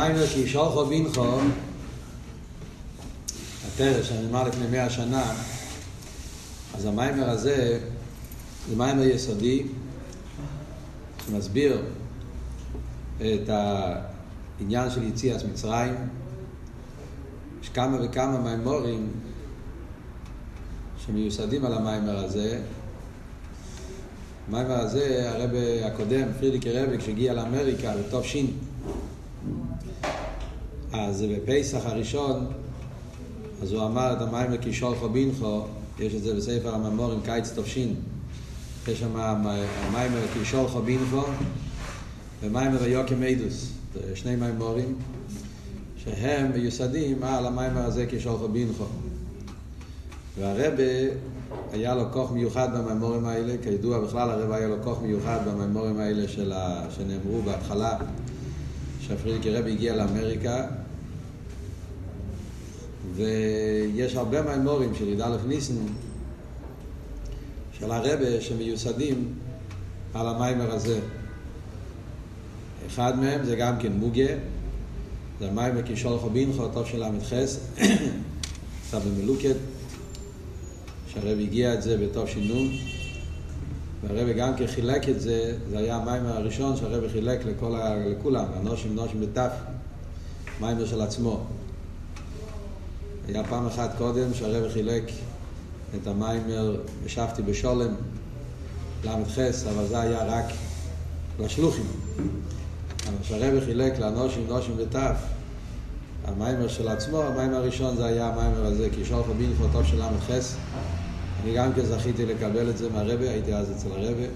המיימר כי שולחו בינכו, התרס שנאמר לפני מאה שנה, אז המיימר הזה זה מיימר יסודי שמסביר את העניין של יציאת מצרים. יש כמה וכמה מיימורים שמיוסדים על המיימר הזה. המיימר הזה, הרב הקודם, פרידיק הרבי, כשהגיע לאמריקה, בתוף שין, אז בפסח הראשון, אז הוא אמר את המיימר קישור חובינכו, יש את זה בספר הממורים, קיץ תופשין. יש שם המיימר קישור חובינכו ומיימר יוקם אידוס, שני מיימורים שהם מיוסדים על המיימר הזה קישור חובינכו. והרבה היה לו כוח מיוחד במיימורים האלה, כידוע בכלל הרבה היה לו כוח מיוחד במיימורים האלה ה... שנאמרו בהתחלה, שהפרידיק הרבי הגיע לאמריקה, ויש הרבה מיימורים של י"א ניסן, של הרבה שמיוסדים על המיימר הזה. אחד מהם זה גם כן מוגה, זה המיימר קישול חובינכו, טוב של ל"ח, קצת במלוקת, שהרב הגיע את זה בטוב שינון, והרב גם כן חילק את זה, זה היה המיימר הראשון שהרב חילק לכל, לכולם, אנושים נושים בתף, מיימר של עצמו. היה פעם אחת קודם שהרב חילק את המיימר, ישבתי בשולם, ל"ח, אבל זה היה רק לשלוחים. אבל שהרב חילק לאנושים נושים בתף, המיימר של עצמו, המיימר הראשון זה היה המיימר הזה, כי שולח בין פרוטוב של ל"ח. אני גם כן זכיתי לקבל את זה מהרבה, הייתי אז אצל הרבה.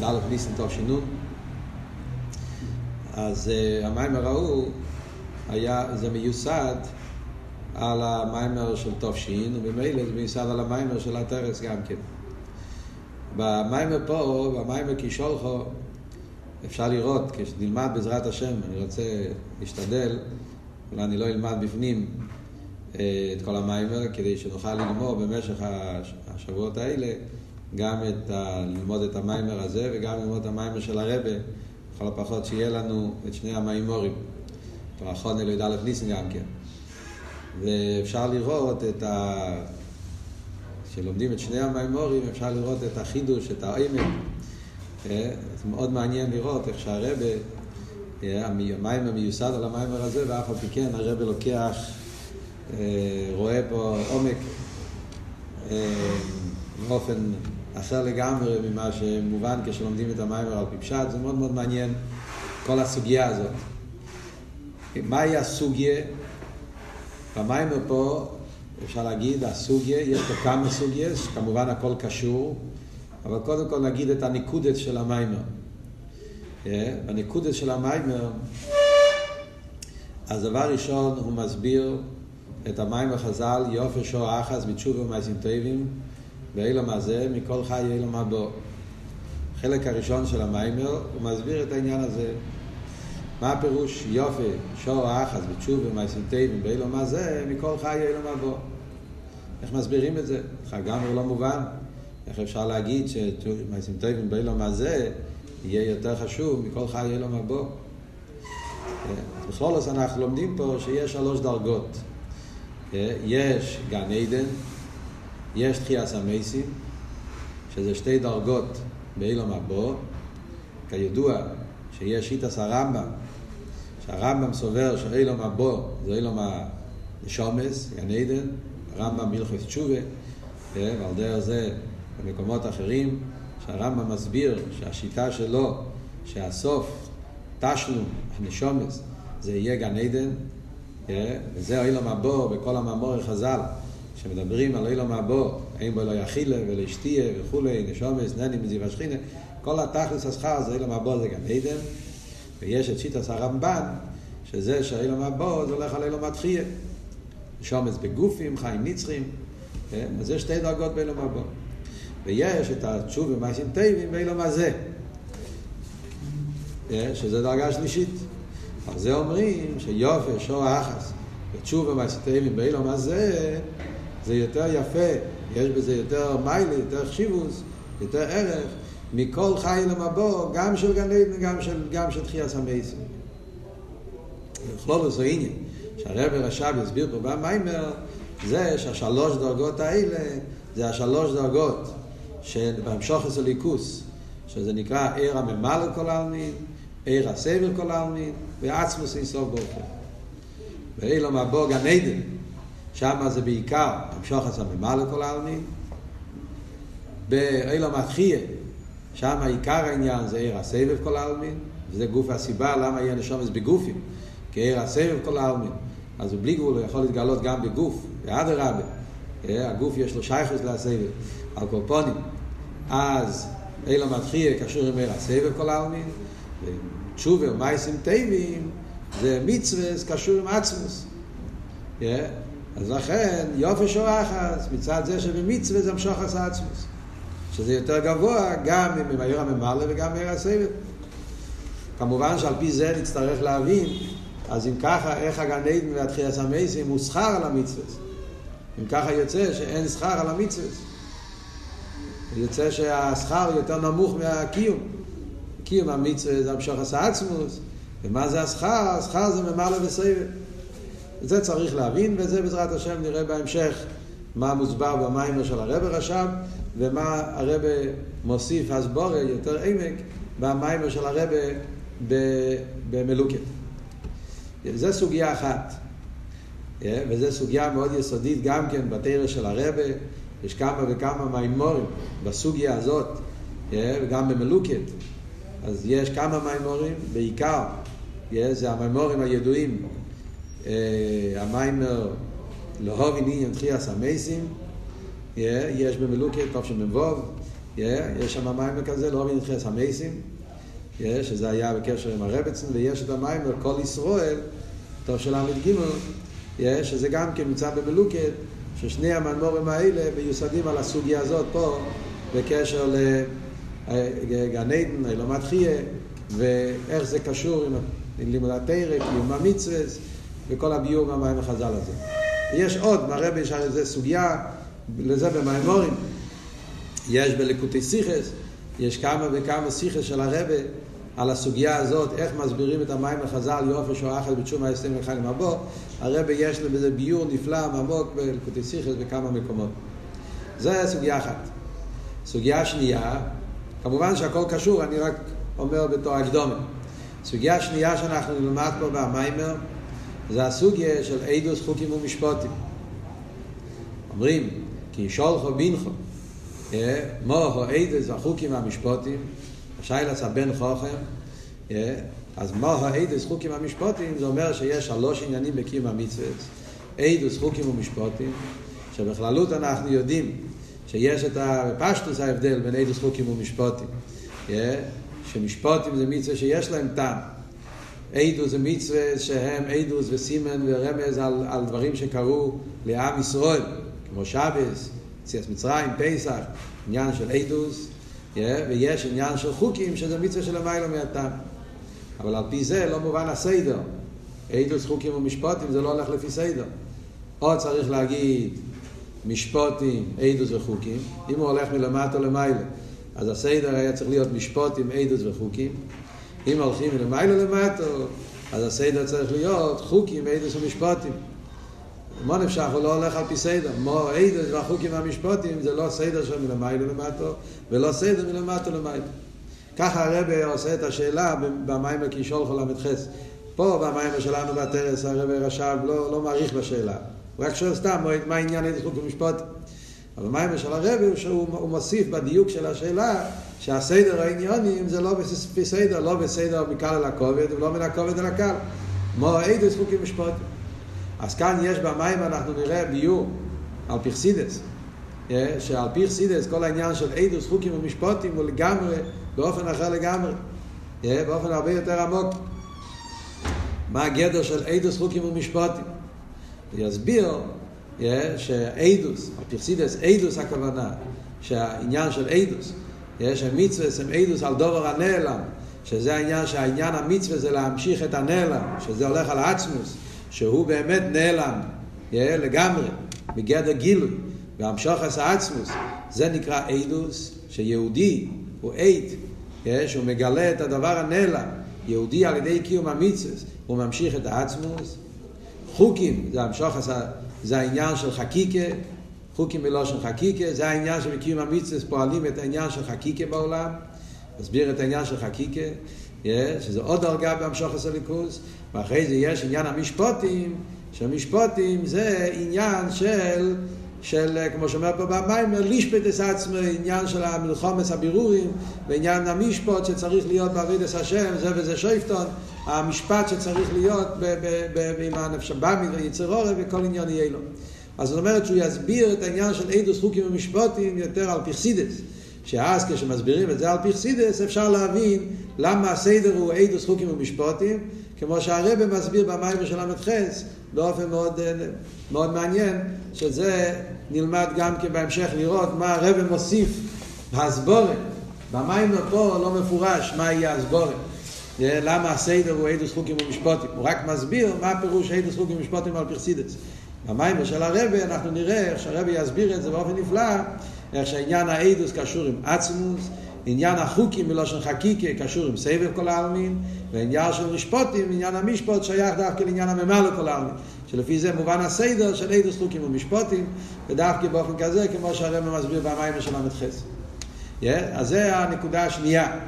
לאלף ניסן שינון. אז uh, המיימר ההוא היה, זה מיוסד על המיימר של טוב שין, וממילא זה מיוסד על המיימר של הטרס גם כן. במיימר פה, במיימר קישולחו, אפשר לראות, כשנלמד בעזרת השם, אני רוצה להשתדל, אולי אני לא אלמד בפנים את כל המיימר, כדי שנוכל לגמור במשך השבועות האלה גם את ה, ללמוד את המיימר הזה וגם ללמוד את המיימר של הרבה, לכל הפחות שיהיה לנו את שני המיימורים. פרחון אלוהי ד' ניסן גם כן. ואפשר לראות את ה... כשלומדים את שני המיימורים אפשר לראות את החידוש, את העמק. זה מאוד מעניין לראות איך שהרבה, המיימר מיוסד על המיימר הזה, ואף על פי כן הרבה לוקח, רואה פה עומק באופן אחר לגמרי ממה שמובן כשלומדים את המיימר על פי פשט, זה מאוד מאוד מעניין כל הסוגיה הזאת. מהי הסוגיה? במיימר פה אפשר להגיד, הסוגיה, יש פה כמה סוגיות, כמובן הכל קשור, אבל קודם כל נגיד את הניקודת של המיימר. בניקודת של המיימר, אז דבר ראשון הוא מסביר את המיימר חז"ל, יופי שור אחס בתשובה ומעשים טובים, ואילו הזה, מכל חי יהיה לו מה בו. החלק הראשון של המיימר, הוא מסביר את העניין הזה. מה הפירוש יופי, שור אחס בתשובה ומעשים טובים, ואילו זה, מכל חי יהיה לו מה בו. איך מסבירים את זה? לגמרי לא מובן. איך אפשר להגיד שמעשים טובים באילום הזה יהיה יותר חשוב מכל חי יהיה לו מבוא? בכלול אז אנחנו לומדים פה שיש שלוש דרגות. יש גן עדן, יש תחיית המייסים, שזה שתי דרגות באילום הבוא. כידוע שיש שיטס הרמב"ם, שהרמב"ם סובר שאילום הבוא זה אילום הנשומס, גן עדן, הרמב"ם מלכות תשובה, ועל דרך זה במקומות אחרים, שהרמב"ם מסביר שהשיטה שלו, שהסוף, תשלום, הנשומס, זה יהיה גן עדן, וזה אילום הבוא בכל המאמורי חז"ל, כשמדברים על אילום הבוא, אין בו לא יאכילה ולא ישתיה וכולי, נשומס, נני מזיו השכינה, כל התכלס השכר זה אילום הבוא זה גן עדן, ויש את שיטת הרמב"ן, שזה שאילום הבוא זה הולך על אילום התחייה. שומץ בגופים, חיים נצחים, אז יש שתי דרגות באילום הבא. ויש את התשוב ומעשים טובים באילום הזה, שזה דרגה שלישית. על זה אומרים שיופי, שור האחס, ותשוב ומעשים טובים באילום הזה, זה יותר יפה, יש בזה יותר מיילי, יותר חשיבוס, יותר ערך, מכל חי הבא, גם של גן עדן, גם של, גם של תחייה סמייסים. בכלול זה עניין, שהרב רש"ב יסביר פה במיימר, זה שהשלוש דרגות האלה, זה השלוש דרגות של בהמשוך אצל ליכוס, שזה נקרא עיר הממלא כל העלמין, עיר הסבל כל העלמין, ועצמוס אינסוף ברוך הוא. ואילו מבוא גן עדן, שם זה בעיקר המשוך אצל ממלא כל העלמין, באילו מתחיה, שם עיקר העניין זה עיר הסבב כל העלמין, וזה גוף הסיבה למה יהיה נשומס בגופים, כי עיר הסבב כל העלמין. אז בלי גבול הוא יכול להתגלות גם בגוף, ואדרבה, הגוף יש לו שייכוס לסבב, על קורפונים. אז אילו מתחיה קשור עם עיר הסבב כל העלמין, ותשובה ומייסים טבעים זה מצווה קשור עם עצמוס. אז לכן יופי שורחס מצד זה שבמצווה זה המשוך עשה עצמוס. שזה יותר גבוה גם העיר הממלא וגם מעיר הסבב. כמובן שעל פי זה נצטרך להבין, אז אם ככה, איך הגן עדן והתחייה המייסים הוא שכר על המצווה. אם ככה יוצא שאין שכר על המצווה. יוצא שהשכר יותר נמוך מהקיום. קיום המצווה זה המשוך עשה עצמוס, ומה זה השכר? השכר זה ממלא וסבב. את זה צריך להבין, וזה בעזרת השם נראה בהמשך מה מוסבר במיימר של הרב רש"ב, ומה הרב מוסיף הסבורה יותר עמק במיימר של הרב במלוקת. זו סוגיה אחת, וזו סוגיה מאוד יסודית גם כן בתרא של הרבה, יש כמה וכמה מימורים בסוגיה הזאת, וגם במלוקת. אז יש כמה מימורים, בעיקר זה המימורים הידועים, המיימר לאהוב עניין תחייה המייסים, יש במלוקת תשמ"ו, יש שם מיימר כזה לאהוב עניין תחייה המייסים, שזה היה בקשר עם הרבצן, ויש את המיימר כל ישראל, טוב של ל"ג, שזה גם כן נמצא במלוקת, ששני המנמורים האלה מיוסדים על הסוגיה הזאת פה, בקשר לגן עדן, אילומת חיה, ואיך זה קשור עם לימוד התרא, קיום המצווה, וכל הביור מהמים החז"ל הזה. יש עוד, מהרבי יש איזה סוגיה, לזה במימורים, יש בלקוטי סיכס, יש כמה וכמה סיכס של הרבה על הסוגיה הזאת, איך מסבירים את המים החז"ל יופי שהוא אחל בתשום ההסתם לחיים הבא, הרבה יש לו בזה ביור נפלא עמוק בלקוטי סיכס בכמה מקומות. זה סוגיה אחת. סוגיה שנייה, כמובן שהכל קשור, אני רק אומר בתור הקדומה. סוגיה שנייה שאנחנו נלמד פה במיימר, זה הסוגיה של עדוס חוקים ומשפוטים. אומרים, כי שולחו בינכו, מו עדוס החוקים והמשפוטים, שיילס הבן חוכם, אז מו העדוס חוקים והמשפוטים, זה אומר שיש שלוש עניינים בקיום המצוות. עדוס חוקים ומשפוטים, שבכללות אנחנו יודעים שיש את הפשטוס ההבדל בין עדוס חוקים ומשפוטים. שמשפוטים זה מצווה שיש להם טעם. עדוס זה מצווה שהם עדוס וסימן ורמז על, על דברים שקרו לעם ישראל, כמו שבס, יציאת מצרים, פסח, עניין של עדוס, ויש עניין של חוקים שזה מצווה של המיילו מהטעם. אבל על פי זה לא מובן הסדר. עדוס חוקים ומשפוטים זה לא הולך לפי סדר. או צריך להגיד משפוטים, עדוס וחוקים. אם הוא הולך מלמטה למעלה, אז הסדר היה צריך להיות משפוטים, עדוס וחוקים. אם הולכים מלמעלה למטה, אז הסדר צריך להיות חוקים, עדוס ומשפוטים. מה נפשך הוא לא הולך על פי סדר. מו עדוס והחוקים והמשפוטים זה לא סדר של מלמעלה למטה, ולא סדר מלמטה למעלה. ככה הרב עושה את השאלה במים הקישול חול ל"ח. פה במים שלנו בטרס הרב רש"ב לא, לא מעריך בשאלה. הוא רק שואל סתם מה העניין איזה חוק ומשפט. אבל במים של הרב הוא שהוא מוסיף בדיוק של השאלה שהסדר העניונים זה לא לפי סדר, לא בסדר מקל אל הכובד ולא מן הכובד אל הקל. מו אידס חוקים משפט. אז כאן יש במים אנחנו נראה ביור על פרסידס. שעל פי חסידס כל העניין של אידוס חוקים ומשפטים הוא לגמרי באופן אחר לגמרי, באופן הרבה יותר עמוק. מה הגדר של אידוס חוקים ומשפטים? הוא יסביר שאידוס, הפרסידס אידוס הכוונה, שהעניין של אידוס, שהמצווה הם אידוס על דובר הנעלם, שזה העניין שהעניין המצווה זה להמשיך את הנעלם, שזה הולך על העצמוס, שהוא באמת נעלם. לגמרי, בגדר גילוי, והמשוך עשה עצמוס, זה נקרא אידוס, שיהודי הוא עד, שהוא מגלה את הדבר הנעלם, יהודי על ידי קיום המצווה הוא ממשיך את העצמוס. חוקים זה המשוך, זה העניין של חקיקה, חוקים בלושן חקיקה, זה העניין שבקיום המצווה פועלים את העניין של חקיקה בעולם, מסביר את העניין של חקיקה, שזה עוד דרגה בהמשוך הסליקוס, ואחרי זה יש עניין המשפוטים, שהמשפוטים זה עניין של של, כמו שאומר פה במיימר, לישפט את עצמו, עניין של המלחומס הבירורים, ועניין המשפט שצריך להיות בעבידת השם, זה וזה שויפטון, המשפט שצריך להיות עם הנפש הבאמית ויצר עורף, וכל עניין יהיה לו. אז זאת אומרת שהוא יסביר את העניין של אידוס חוקים ומשפטים יותר על פרסידס. שאז כשמסבירים את זה על פרסידס אפשר להבין למה הסדר הוא אידוס חוקים ומשפטים, כמו שהרבא מסביר במיימר של ל"ח באופן מאוד, מאוד מעניין, שזה נלמד גם כן בהמשך לראות מה הרבא מוסיף בהסבורת. במיימר פה לא מפורש מה יהיה הסבורת. למה הסדר הוא אידוס חוקים ומשפטים. הוא רק מסביר מה הפירוש אידוס חוקים ומשפטים על פרסידס. במיימר של הרבא אנחנו נראה איך שהרבא יסביר את זה באופן נפלא, איך שהעניין האידוס קשור עם עצמוס, עניין החוקים בלושן חקיקה קשור עם סבב כל העלמין, ועניין של משפוטים, עניין המשפוט שייך דווקא לעניין הממלא כל העלמין. שלפי זה מובן הסדר של אידוס חוקים ומשפוטים, ודווקא באופן כזה, כמו שהרבא מסביר במים של ל"ח. Yeah, אז זה הנקודה השנייה.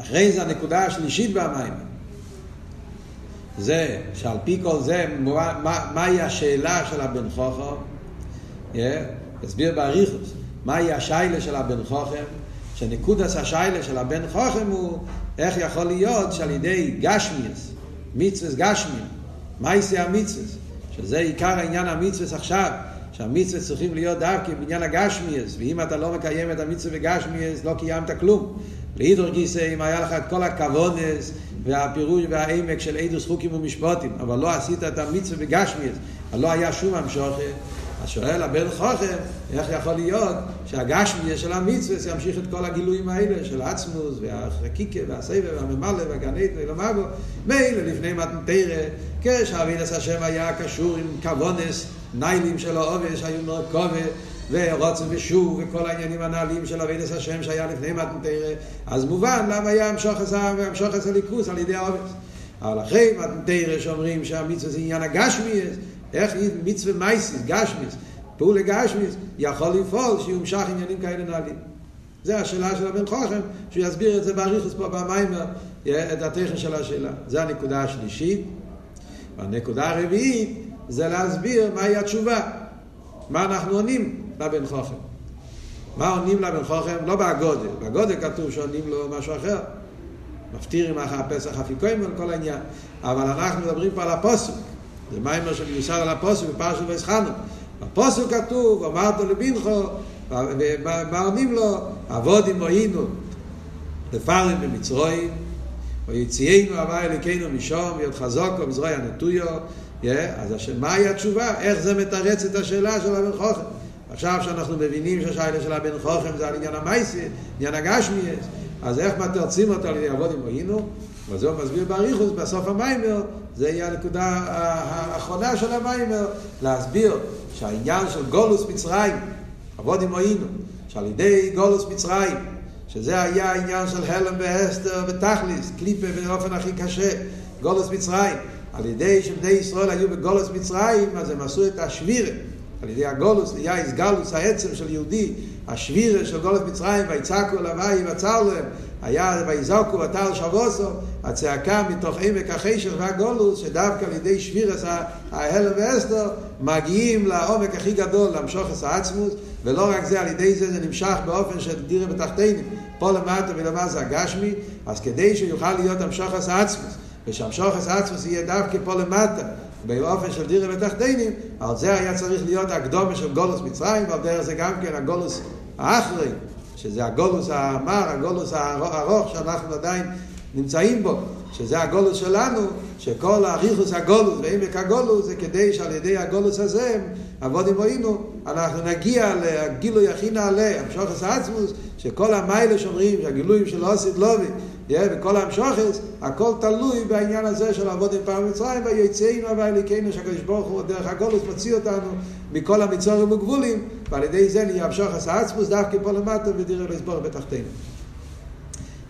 אחרי זה הנקודה השלישית במים. זה שעל פי כל זה, מהי מה, השאלה של הבן חוכם? Yeah, תסביר באריכוס. מהי השיילה של הבן חוכם? שנקודס השיילה של הבן חוכם הוא איך יכול להיות שעל ידי גשמיאס, מצווס גשמיה, מייסי המצווס, שזה עיקר העניין המצווס עכשיו, שהמצווס צריכים להיות דווקא בעניין הגשמיאס, ואם אתה לא מקיים את המצווה בגשמיאס, לא קיימת כלום. להידור גיסא, אם היה לך את כל הכוונס והפירוש והעמק של עדוס חוקים ומשפוטים, אבל לא עשית את המצווה בגשמיאס, אבל לא היה שום המשוכת, אז שואל הבן חוכם, איך יכול להיות שהגשמיה של המצווה ימשיך את כל הגילויים האלה של עצמוס והחקיקה והסבב והממלא והגנית ולמבו. מילא לפני מתנתרא, כשאבינס השם היה קשור עם כוונס, ניילים של העובש היו מרכובת ורוצן ושוב וכל העניינים הנעלים של אבינס השם שהיה לפני מתנתרא, אז מובן למה היה המשוך הליכוס על ידי העובש. אבל אחרי מתנתרא שאומרים שהמצווה זה עניין הגשמיה, איך מצווה מייסיס, גשמיס, פעולה גשמיס, יכול לפעול שיומשך עניינים כאלה נעלים. זה השאלה של הבן חוכם, שהוא יסביר את זה באריכוס פה במיימר, את הטכן של השאלה. זה הנקודה השלישית. והנקודה הרביעית זה להסביר מהי התשובה. מה אנחנו עונים לבן חוכם. מה עונים לבן חוכם? לא בהגודל. בהגודל כתוב שעונים לו משהו אחר. מפטירים אחר הפסח אפיקוים וכל העניין. אבל אנחנו מדברים פה על הפוסק. זה מיימר שמיוסר על הפוסק בפרשת ויסחנו. בפוסק כתוב, אמרת לבינכו, ומה עונים לו? עבוד עם מוינו, לפרם במצרואים, ויציאנו הווה אלוקינו משום, להיות חזוק ומזרוי הנטויו. אז מהי התשובה? איך זה מתרץ את השאלה של הבן חוכם? עכשיו שאנחנו מבינים שהשאלה של הבן חוכם זה על עניין המייסי, עניין הגשמיאס, אז איך מתרצים אותו על ידי עבוד עם מוינו? וזה הוא מסביר באריכוס בסוף המיימר, זה יהיה הנקודה האחרונה של המיימר, להסביר שהעניין של גולוס מצרים, עבוד עם מוינו, שעל ידי גולוס מצרים, שזה היה העניין של הלם והסתר ותכליס, קליפה באופן הכי קשה, גולוס מצרים, על ידי שבני ישראל היו בגולוס מצרים, אז הם עשו את השבירה, על ידי הגולוס, היה איסגלוס העצם של יהודי, השבירה של גולוס מצרים, ויצעקו אל הוואי ובצר להם, היה ויזעקו ותל שבוסו, הצעקה מתוך עמק החשך והגולוס, שדווקא על ידי שבירס ההלם ואסתר, מגיעים לעומק הכי גדול, למשוכס העצמוס, ולא רק זה, על ידי זה זה נמשך באופן של דירה בתחתינים, פה למטה ולמטה הגשמי, אז כדי שיוכל להיות המשוכס העצמוס, ושהמשוכס העצמוס יהיה דווקא פה למטה, באופן של דירה בתחתינים, על זה היה צריך להיות הקדומה של גולוס מצרים, ועל דרך זה גם כן הגולוס האחרי, שזה הגולוס המר, הגולוס הארוך שאנחנו עדיין נמצאים בו, שזה הגולוס שלנו, שכל האריכוס הגולוס ועמק הגולוס זה כדי שעל ידי הגולוס הזה, עבודים ראינו, אנחנו נגיע לגילוי הכי נעלה, המשוכס העצמוס, שכל המיילה שאומרים שהגילויים של אוסיד לובי, וכל המשוכס, הכל תלוי בעניין הזה של עבוד עם פעם מצרים, ויצאנו והיליקנו שהקדוש ברוך הוא דרך הגולוס מוציא אותנו מכל המצורים וגבולים, ועל ידי זה נהיה המשוכס העצמוס דווקא פה למטה ודירה לסבור בתחתינו.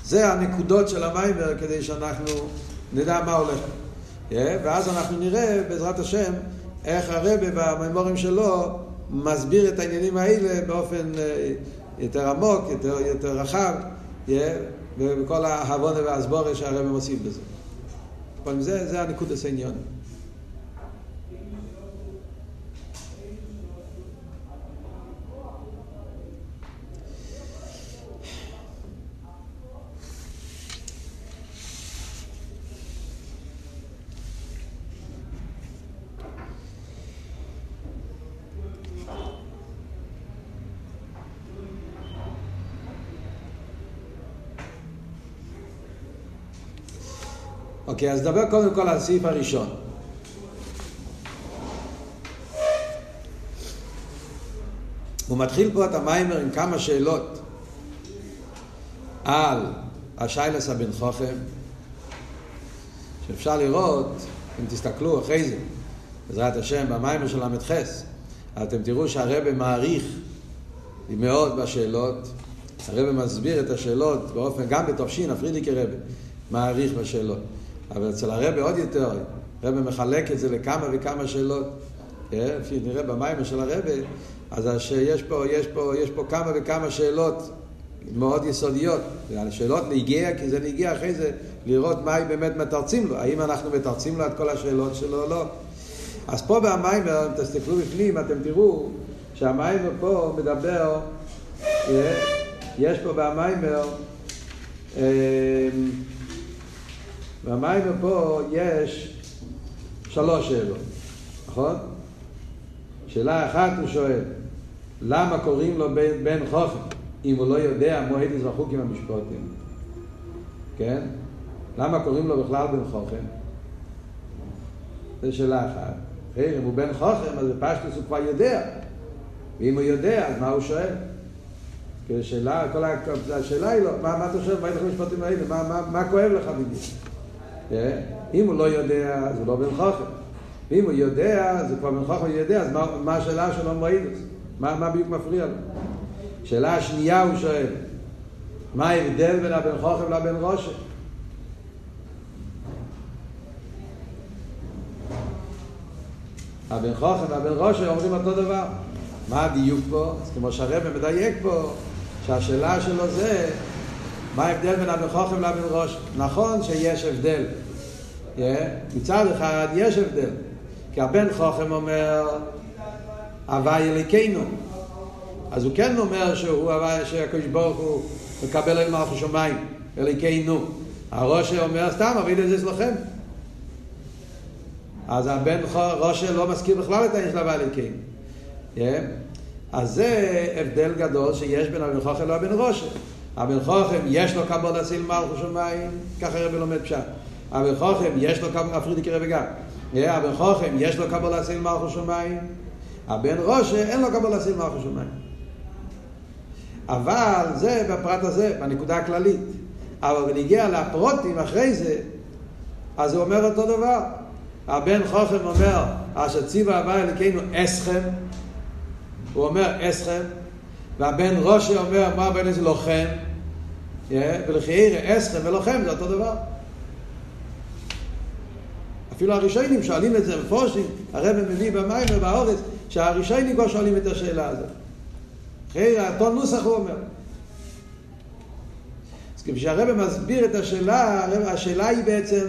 זה הנקודות של המיימר כדי שאנחנו נדע מה הולך. ואז אנחנו נראה, בעזרת השם, איך הרבה במימורים שלו מסביר את העניינים האלה באופן אה, יותר עמוק, יותר, יותר רחב, ובכל ההבונה והסבורה שהרבה מוסיף בזה. אבל זה, זה הנקודס העניין. אוקיי, אז נדבר קודם כל על הסעיף הראשון. הוא מתחיל פה את המיימר עם כמה שאלות על השיילס הבן חוכם, שאפשר לראות, אם תסתכלו אחרי זה, בעזרת השם, במיימר של ל"ח, אתם תראו שהרבא מעריך מאוד בשאלות, הרבא מסביר את השאלות באופן, גם בתופשין, הפרידיקי רבא, מעריך בשאלות. אבל אצל הרבה עוד יותר, הרבה מחלק את זה לכמה וכמה שאלות. כן? לפי נראה במים של הרבה, אז יש פה, יש, פה, יש פה כמה וכמה שאלות מאוד יסודיות. השאלות נגיע, כי זה נגיע אחרי זה לראות מה באמת מתרצים לו. האם אנחנו מתרצים לו את כל השאלות שלו או לא. אז פה במיימר, אם תסתכלו בפנים, אתם תראו שהמיימר פה מדבר, יש פה במיימר, והמיימר פה יש שלוש שאלות, נכון? שאלה אחת הוא שואל, למה קוראים לו בן, בן חוכם אם הוא לא יודע מועד עם המשפוטים? כן? למה קוראים לו בכלל בן חוכם? זו שאלה אחת. אם הוא בן חוכם, אז בפשטוס הוא כבר יודע. ואם הוא יודע, אז מה הוא שואל? כי השאלה, כל השאלה היא לו, מה, מה אתה חושב, מה עם המשפטים האלה? מה, מה, מה כואב לך בדיוק? אם הוא לא יודע, אז הוא לא בן חוכם. ואם הוא יודע, זה כבר בן חוכם יודע, אז מה, מה השאלה שלו מועידס? מה, מה בדיוק מפריע לו? שאלה השנייה הוא שואל, מה ההבדל בין הבן חוכם לבן רושם? הבן חוכם והבן רושם אומרים אותו דבר. מה הדיוק פה? אז כמו שהרבא מדייק פה, שהשאלה שלו זה מה ההבדל בין הבן חוכם לבן ראש? נכון שיש הבדל. Yeah. מצד אחד יש הבדל. כי הבן חוכם אומר, הווי אליקנו. אז הוא כן אומר שהוא הווי, שהקדוש ברוך הוא מקבל אל מלכו שמיים, אליקנו. הראש אומר, סתם, אביד את זה אצלכם. אז הבן ראש לא מזכיר בכלל את העניין של הווי אליקנו. Yeah. אז זה הבדל גדול שיש בין הבן חוכם לבן ראש. הבן חוכם יש לו קבול אסיל מלכו שמיים, ככה הרב לומד פשט. הבן חוכם יש לו קבול, אפרידיקי רבי גם. הבן חוכם יש לו קבול אסיל מלכו שמיים, הבן רושה אין לו קבול אסיל מלכו שמיים. אבל זה בפרט הזה, בנקודה הכללית. אבל בניגיע לפרוטים אחרי זה, אז הוא אומר אותו דבר. הבן חוכם אומר, אשר ציווה הבא אלוקינו אסכם, הוא אומר אסכם, והבן ראשי אומר, מה הבן איזה לוחם? ולחיירה, אסכם ולוחם זה אותו דבר. אפילו הראשונים שואלים את זה מפורשים, הרב מביא במים ובאורץ, שהראשונים כבר שואלים את השאלה הזאת. חיירה, אותו נוסח הוא אומר. אז כשהרב מסביר את השאלה, השאלה היא בעצם,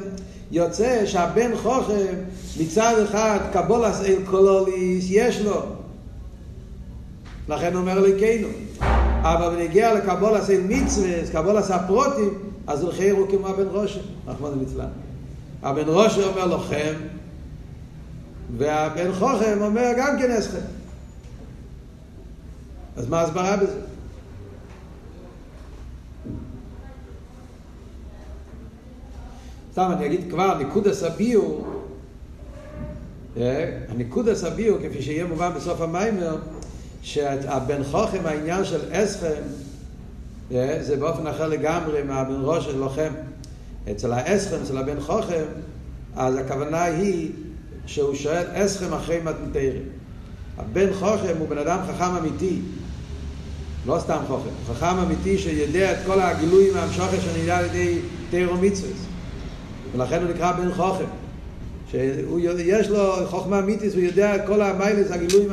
יוצא שהבן חוכם מצד אחד קבולס אל קולוליס יש לו לכן אומר אלוקינו. אבל בנגיע לקבול עשה מצווה, קבול עשה פרוטים, אז לכן הוא כמו הבן ראשם, רחמנא ליצלן. הבן ראשם אומר לוחם, והבן חוכם אומר גם כן אסכם. אז מה ההסברה בזה? סתם אני אגיד כבר, ניקוד הביור, הניקוד הביור, כפי שיהיה מובן בסוף המיימר, שהבן חוכם, העניין של אסכם, אה, זה באופן אחר לגמרי מהבן ראש של לוחם. אצל האסכם, אצל הבן חוכם, אז הכוונה היא שהוא שואל אסכם אחרי מתנתרים. הבן חוכם הוא בן אדם חכם אמיתי. לא סתם חוכם, חכם אמיתי שיודע את כל הגילויים מהמשוכר שנדע על ידי תירו מצווה. ולכן הוא נקרא בן חוכם. שיש לו חוכמה אמיתית, הוא יודע את כל המיילס, הגילויים,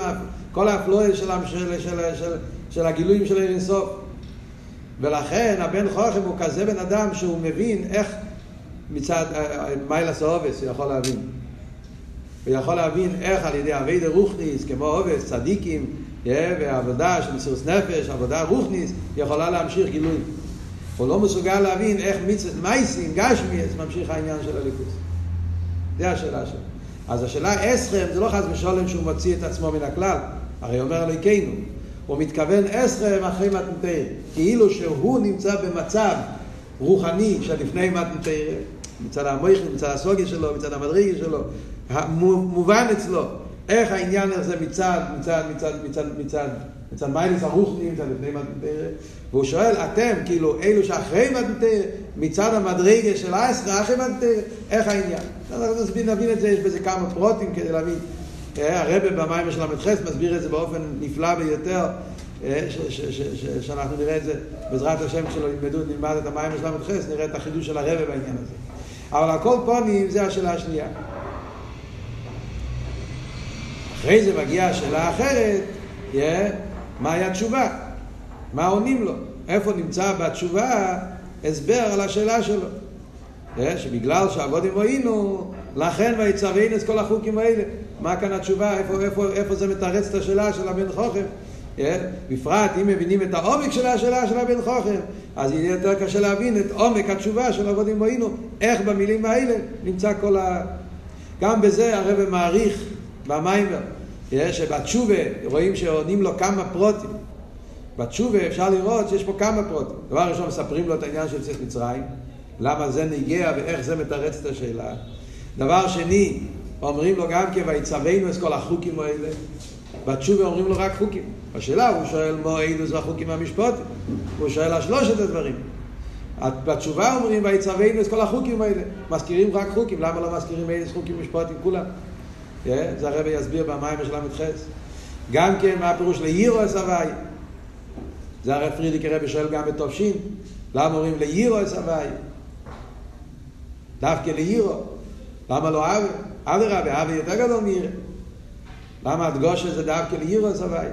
כל האפלואס של, של, של, של, של הגילויים של אינסוף. ולכן הבן חוכם הוא כזה בן אדם שהוא מבין איך מצד מיילס האובס הוא יכול להבין. הוא יכול להבין איך על ידי אבי דרוכניס, כמו אובס, צדיקים, ועבודה של מסירות נפש, עבודה רוכניס, יכולה להמשיך גילויים. הוא לא מסוגל להבין איך מצוות מייסים, גשמיאס, ממשיך העניין של הליכוס. זה השאלה שלו. אז השאלה אסכם זה לא חס ושולם שהוא מוציא את עצמו מן הכלל, הרי אומר אלוהיכנו, הוא מתכוון אסכם אחרי מתנתר, כאילו שהוא נמצא במצב רוחני שלפני מתנתר, מצד המויכים, מצד הסוגיה שלו, מצד המדרגה שלו, מובן אצלו איך העניין הזה מצד, מצד, מצד, מצד, מצד, מצד מיילס הרוחני, מצד לפני מתנתר, והוא שואל, אתם, כאילו, אלו שאחרי מתנתר, מצד המדרגה של האסכם אחרי מתנתר, איך העניין? אנחנו נסביר, נבין את זה, יש בזה כמה פרוטים כדי להבין. הרב במים של ל"ח מסביר את זה באופן נפלא ביותר, שאנחנו נראה את זה בעזרת השם כשלא ילמדו, נלמד את המים של ל"ח, נראה את החידוש של הרב בעניין הזה. אבל על כל פונים זה השאלה השנייה. אחרי זה מגיעה השאלה האחרת, מהי התשובה? מה עונים לו? איפה נמצא בתשובה הסבר על השאלה שלו? שבגלל שעבודים היינו, לכן ויצווין את כל החוקים האלה. מה כאן התשובה? איפה, איפה, איפה זה מתרץ את השאלה של הבן חוכם? בפרט אם מבינים את העומק של השאלה של הבן חוכם, אז יהיה יותר קשה להבין את עומק התשובה של עבודים היינו, איך במילים האלה נמצא כל ה... גם בזה הרב מעריך במיימר, שבתשובה רואים שעונים לו כמה פרוטים. בתשובה אפשר לראות שיש פה כמה פרוטים. דבר ראשון מספרים לו את העניין של צאת מצרים. למה זה נגיע ואיך זה מתרץ את השאלה. דבר שני, אומרים לו גם כן, ויצווינו את כל החוקים האלה. בתשובה אומרים לו רק חוקים. בשאלה הוא שואל מה אילו זה החוקים המשפוטים. הוא שואל על שלושת הדברים. בתשובה אומרים ויצווינו את כל החוקים האלה. מזכירים רק חוקים, למה לא מזכירים איזה חוקים משפוטים כולם? Yeah, זה הרב יסביר במים של ל"ח. גם כן מה הפירוש לאירו הסבי. זה הרב פרידיק הרב שואל גם בתופשין. למה אומרים לאירו הסבי? דווקא לירו. למה לא אבי? אבי רבי, אבי יותר גדול מירה. למה הדגושה זה דווקא לירו סבי?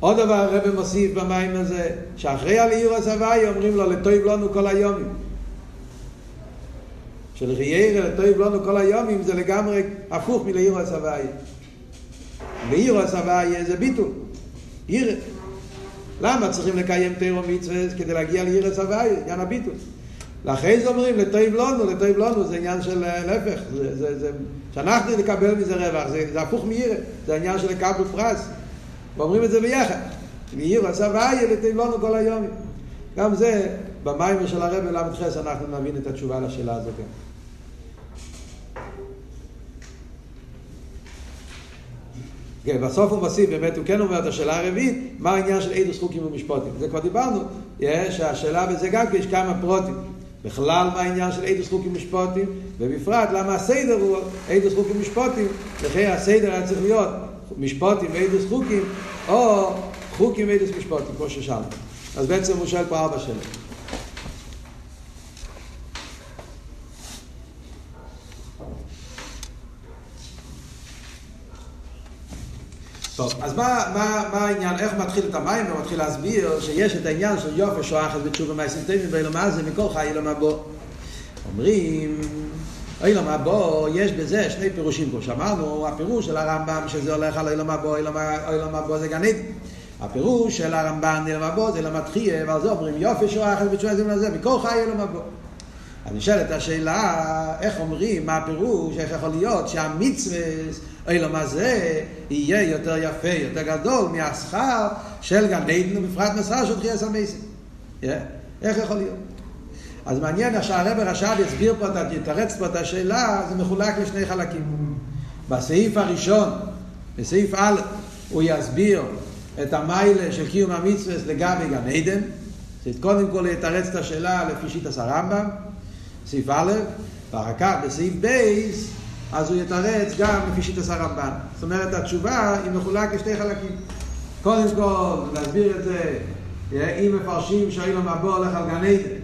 עוד דבר הרב מוסיף במים הזה, שאחרי הלירו סבי אומרים לו לטויב לנו כל היומים. שלחיירה לטויב לנו כל היומים זה לגמרי הפוך מלירו סבי. לירו סבי זה ביטול, ירא. למה צריכים לקיים תירו מצווה כדי להגיע לירא סבי? עניין הביטול. לאחרי זה אומרים, לטויב לנו, לטויב לנו, זה עניין של להפך, זה, זה, זה, שאנחנו נקבל מזה רווח, זה, זה הפוך מירא, זה העניין של לקבל פרס, ואומרים את זה ביחד, מירא עשה ואיה לטויב לנו כל היום. גם זה, במים של הרב ל"ח אנחנו נבין את התשובה לשאלה הזאת גם. כן, בסוף הוא מוסיף, באמת הוא כן אומר את השאלה הרביעית, מה העניין של עדוס חוקים ומשפוטים. זה כבר דיברנו, שהשאלה בזה גם כי יש כמה פרוטים. בכלל מה העניין של עדוס חוקים משפוטים, ובפרט למה הסדר הוא עדוס חוקים משפוטים, לכן הסדר היה צריך להיות משפוטים ועדוס חוקים, או חוקים ועדוס משפוטים, כמו ששאלנו. אז בעצם הוא שואל פה ארבע שאלות. טוב, אז מה, מה, מה העניין, איך מתחיל את המים? הוא מתחיל להסביר שיש את העניין של יופי שואחת בתשובה מהסיסטמים ואילו מה זה מכל חי אילם הבא. אומרים, אילם הבא, יש בזה שני פירושים, כמו שאמרנו, הפירוש של הרמב"ם שזה הולך על אילם הבא, אילם הבא זה גנית. הפירוש של הרמב"ן אילם הבא זה למתחייה, ועל זה אומרים יופי שואחת בתשובה זה מכל חי אילם הבא. אז נשאלת השאלה, איך אומרים, מה הפירוש, איך יכול להיות שהמצווה אילום הזה יהיה יותר יפה, יותר גדול מהשכר של גן עדן ובפרט משכר של תחייה סמייסים. איך יכול להיות? אז מעניין איך שהרבר רש"ב יסביר פה, יתרץ פה את השאלה, זה מחולק לשני חלקים. בסעיף הראשון, בסעיף א', הוא יסביר את המיילה של קיום המצווה לגבי גן עדן, קודם כל יתרץ את השאלה לפי שיטת הרמב"ם, סעיף א', ואחר כך בסעיף בייס אז הוא יתרץ גם לפי שיטת הרמב"ן. זאת אומרת, התשובה היא מחולק לשתי חלקים. קודם כל, נסביר את זה, אם מפרשים שאילום הבא הולך על גן עדן,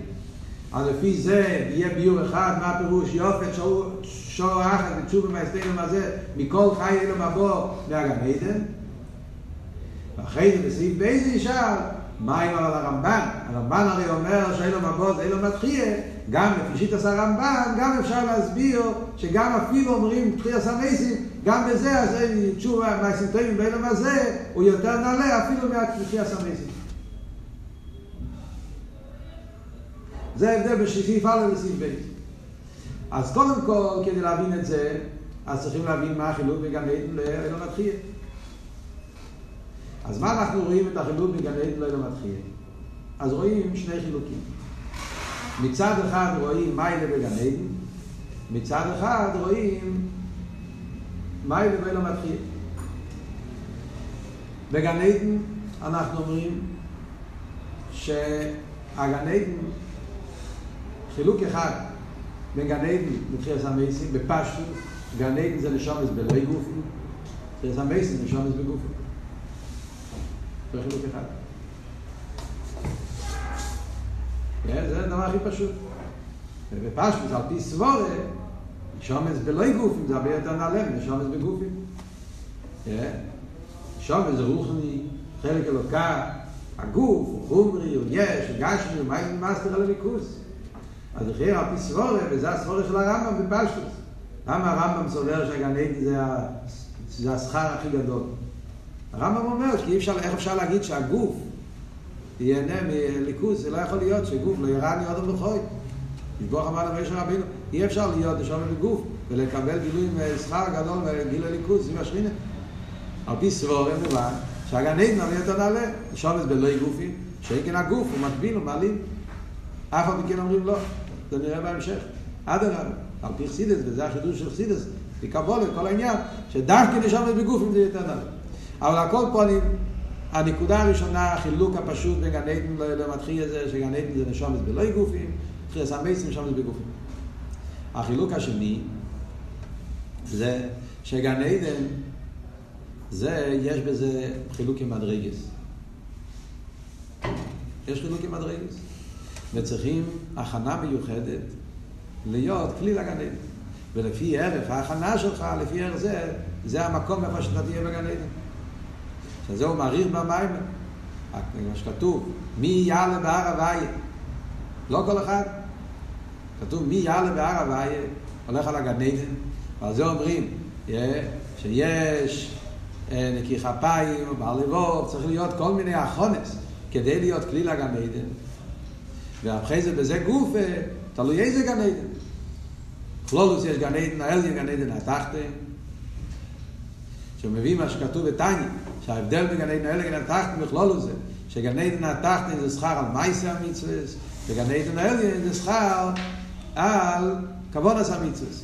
אז לפי זה יהיה ביור אחד, מה הפירוש יופת שור אחת ותשובה מהסתיינם הזה, מכל חי אילום הבא מהגן עדן. ואחרי זה בסעיף בייזה ישאל, מה אם על הרמב"ן? הרמב"ן הרי אומר שאילום הבא זה אילום התחייה, גם לפי שיטת הרמב"ן, גם אפשר להסביר שגם אפילו אומרים תחייה סמייסים, גם בזה, אז תשובה מהסינטויים באילום הזה, הוא יותר נעלה אפילו מהתחייה סמייסים. זה ההבדל בין סעיף א' לסעיף ב'. אז קודם כל, כדי להבין את זה, אז צריכים להבין מה החילוק בגן עדן לאילון התחייה. אז מה אנחנו רואים את החילוק בגן עדן לאילון התחייה? אז רואים שני חילוקים. מצד אחד רואים מיילה בגן עדן, מצד אחד רואים מיילה באילון התחייה. בגן עדן אנחנו אומרים שהגן עדן חילוק אחד בין גן עדן לתחילת המייסים, בפשטות, גן עדן זה נשומס בלי גופים, תחיית המייסים זה נשומס בגופים. זה חילוק אחד. זה הדבר הכי פשוט. ובפשטות, על פי סברה, נשומס בלי גופים זה הרבה יותר נעלה מנשומס בגופים. נשומס זה רוחני, חלק אלוקה, הגוף, הוא חומרי, הוא יש, הוא גשמי, הוא מייסים מסתיר על אלוקוס. אז אחרי על פי סבורה, וזה הסבורה של הרמב"ם בפשטוס. למה הרמב"ם סובר שהגן עדן זה, זה השכר הכי גדול? הרמב"ם אומר, כי אפשר, איך אפשר להגיד שהגוף ייהנה מליכוז, זה לא יכול להיות שגוף לא יראה לי עוד בחוי. ישבוך אמר למשה רבינו, אי אפשר להיות לשם בגוף ולקבל גילוי שכר גדול וגיל הליכוז, זה משרינה. על פי סבורה מובן, שהגן עדן הרבה יותר נעלה, שומץ בלוי גופים, שכן הגוף הוא מקביל, הוא מעלים. אף על פי כן אומרים לא. זה נראה בהמשך. אדרבה, על פי חסידס, וזה החידוש של חסידס, בקבולה, כל העניין, שדווקא נשאר בגופים זה יותר נעלה. אבל הכל פועלים, הנקודה הראשונה, החילוק הפשוט בין גן עדן למתחיל הזה, שגן עדן זה נשומס בלא גופים, חייס המייסים נשומס בגופים. החילוק השני, זה שגן עדן, זה, יש בזה חילוק עם מדרגס. יש חילוק עם מדרגס. וצריכים הכנה מיוחדת להיות כלי לגן עדן. ולפי ערך ההכנה שלך, לפי ערך זה, זה המקום איפה שאתה תהיה בגן עדן. שזהו מעריך במים, מה שכתוב, מי יעלה בהר הוויה. לא כל אחד. כתוב מי יעלה בהר הוויה, הולך על הגן עדן, ועל זה אומרים שיש נקיח אפיים, בעל לבוב, צריך להיות כל מיני אחונס כדי להיות כלי לגן עדן. ואחרי זה בזה גוף, תלוי איזה גן עדן. כלולוס יש גן עדן העליין, גן עדן התחתן. שהוא מביא מה שכתוב בתניא, שההבדל בין גן עדן העליין לגן התחתן בכלולוס זה, שגן עדן התחתן זה שכר על מייסי המצווס, וגן עדן העליין זה שכר על כבונס המצווס.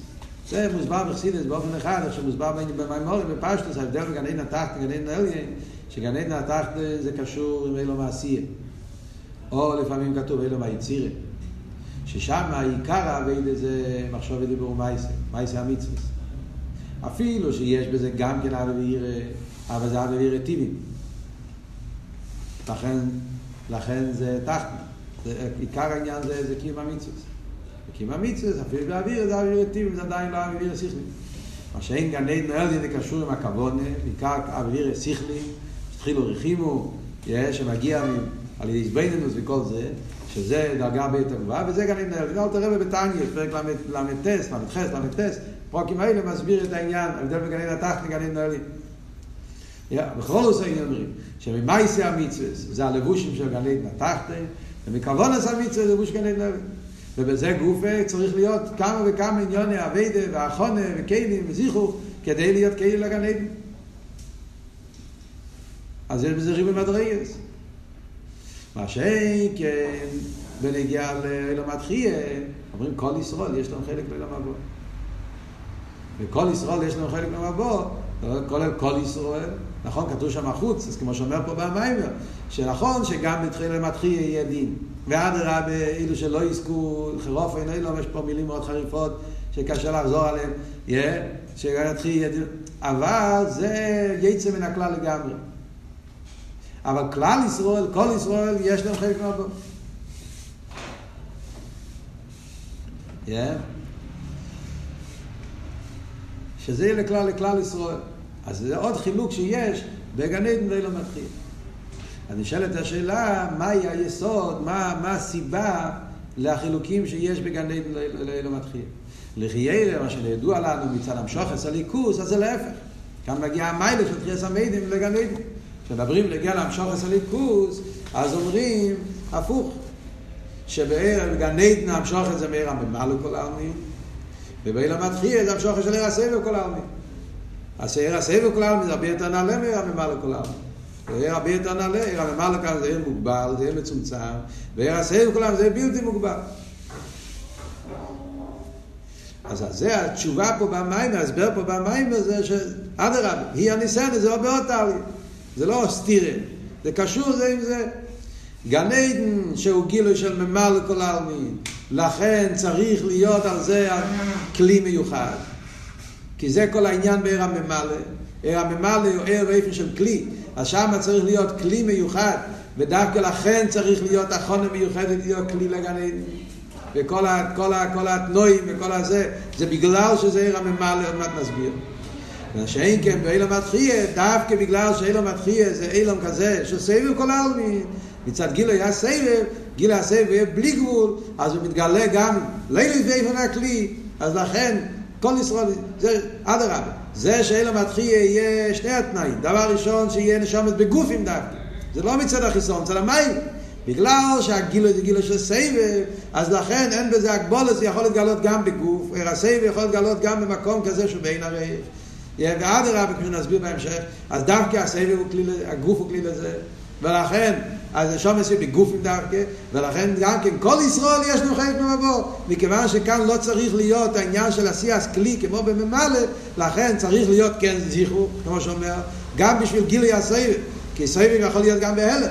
זה מוסבר בחסידס באופן אחד, איך שמוסבר במימורים, בפשטוס, ההבדל בין גן עדן התחתן וגן עדן העליין, שגן עדן התחתן זה קשור עם אילו מעשייה. או לפעמים כתוב אלו מהיצירה, ששם העיקר העבד זה מחשוב ודיבור מייסה, מייסה המצווס. אפילו שיש בזה גם כן אבי וירא, אבל זה אבי וירא טיבים. לכן, לכן זה תחתן. עיקר העניין זה, זה קיום המצווס. קיום המצווס, אפילו באוויר זה אבי וירא טיבים, זה עדיין לא אבי וירא שכלי. מה שאין גן עדן אלדין זה קשור עם הכוונה, עיקר אבי וירא שכלי, התחילו רחימו, שמגיע על ידי זבנינוס וכל זה, שזה דרגה הרבה יותר גבוהה, וזה גם אם נראה, אל תראה בטניה, פרק ל"טס, ל"ח, ל"טס, פרוקים האלה מסביר את העניין, ההבדל בין גנין התחת לגנין נעלים. בכל עושה העניין אומרים, שממייסי המצווה זה הלבושים של גנין התחת, ומכוונס המצווה זה לבוש גנין נעלים. ובזה גופה צריך להיות כמה וכמה עניוני אביידה והחונה וכלים וזיכוך כדי להיות כאילו לגנין. אז יש בזה ריבי מדרגס. מה שאין כן בנגיע לעילמת חייה, אומרים כל ישראל יש להם חלק לעילם הבא. וכל ישראל יש להם חלק לעילם הבא, כולל כל ישראל, נכון, כתוב שם החוץ, אז כמו שאומר פה במיימר, שנכון שגם בתחילה עילמת חייה יהיה דין. ואדרבה, אילו שלא יזכו חירוף אין אילום, יש פה מילים מאוד חריפות שקשה לחזור עליהן, שגם יתחיל יהיה דין. אבל זה יצא מן הכלל לגמרי. אבל כלל ישראל, כל ישראל, יש להם חלק מהבו. Yeah. שזה יהיה לכלל, לכלל ישראל. אז זה עוד חילוק שיש בגן עדן ואילו מתחיל. אז נשאלת השאלה, מהי היסוד, מה, מה הסיבה לחילוקים שיש בגן עדן לאילו מתחיל. לחיירה, מה שידוע לנו מצד המשוחס הליכוס, אז זה להפך. כאן מגיע המיילה של תחייס המיידים לגן עדן. כשמדברים להגיע למשוחס הליכוס, אז אומרים הפוך. שבגן עדן המשוחס זה מאיר הממלא כל העלמין, ובאילו מתחיל זה המשוחס של עיר הסבב כל העלמין. אז עיר הסבב כל העלמין זה הרבה יותר נעלה מאיר הממלא כל העלמין. עיר הרבה יותר נעלה, עיר הממלא כאן זה עיר מוגבל, זה עיר מצומצם, ועיר הסבב כל העלמין זה בלתי מוגבל. אז זה התשובה פה במים, ההסבר פה במים זה שאדרבה, היא הניסנת, זה לא בעוד תהליך. זה לא סתירה, זה קשור זה עם זה. גן עדן שהוא גילוי של ממלא כל העלמין, לכן צריך להיות על זה כלי מיוחד. כי זה כל העניין בעיר הממלא. עיר הממלא הוא עיר באופן של כלי, אז שם צריך להיות כלי מיוחד, ודווקא לכן צריך להיות החונה מיוחדת להיות כלי לגן עדן. וכל ה, כל ה, כל התנועים וכל הזה, זה בגלל שזה עיר הממלא, עוד מעט נסביר. שאין כן באילם התחייה, דווקא בגלל שאילם התחייה זה אילם כזה, שסבב כל העלמין, מצד גילה היה סבב, גילה הסבב יהיה בלי גבול, אז הוא מתגלה גם לילי ואיפן הכלי, אז לכן כל ישראל, זה אדרבה, זה שאילם התחייה יהיה שני התנאים, דבר ראשון שיהיה נשומת בגופים דווקא, זה לא מצד החיסון, מצד המים, בגלל שהגילו זה גילו של סבב, אז לכן אין בזה הגבולת, זה יכול להתגלות גם בגוף, הסבב יכול להתגלות גם במקום כזה שהוא בין הרייך. ואדרבה, כפי שנסביר בהמשך, אז דווקא הסבב הוא כלי, הגוף הוא כלי לזה, ולכן, אז שם יש בגופים דווקא, ולכן גם כן כל ישראל יש לנו חלק ממבוא, מכיוון שכאן לא צריך להיות העניין של עשיית כלי כמו בממלא, לכן צריך להיות כן זיכרו, כמו שאומר, גם בשביל גילי הסבב, כי סבב יכול להיות גם בהלם.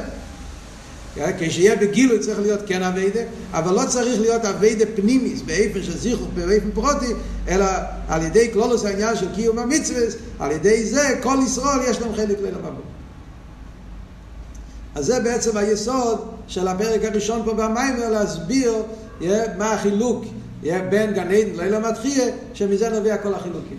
כשיהיה בגילוי צריך להיות כן אביידה, אבל לא צריך להיות אביידה פנימיס, באיפן של זיכוך, באיפן פרוטי, אלא על ידי כלולוס העניין של קיום המצווה, על ידי זה כל ישראל יש להם חלק לילה מבוא. אז זה בעצם היסוד של הפרק הראשון פה במיימר, להסביר מה החילוק בין גן עדן לילה מתחייה, שמזה נובע כל החילוקים.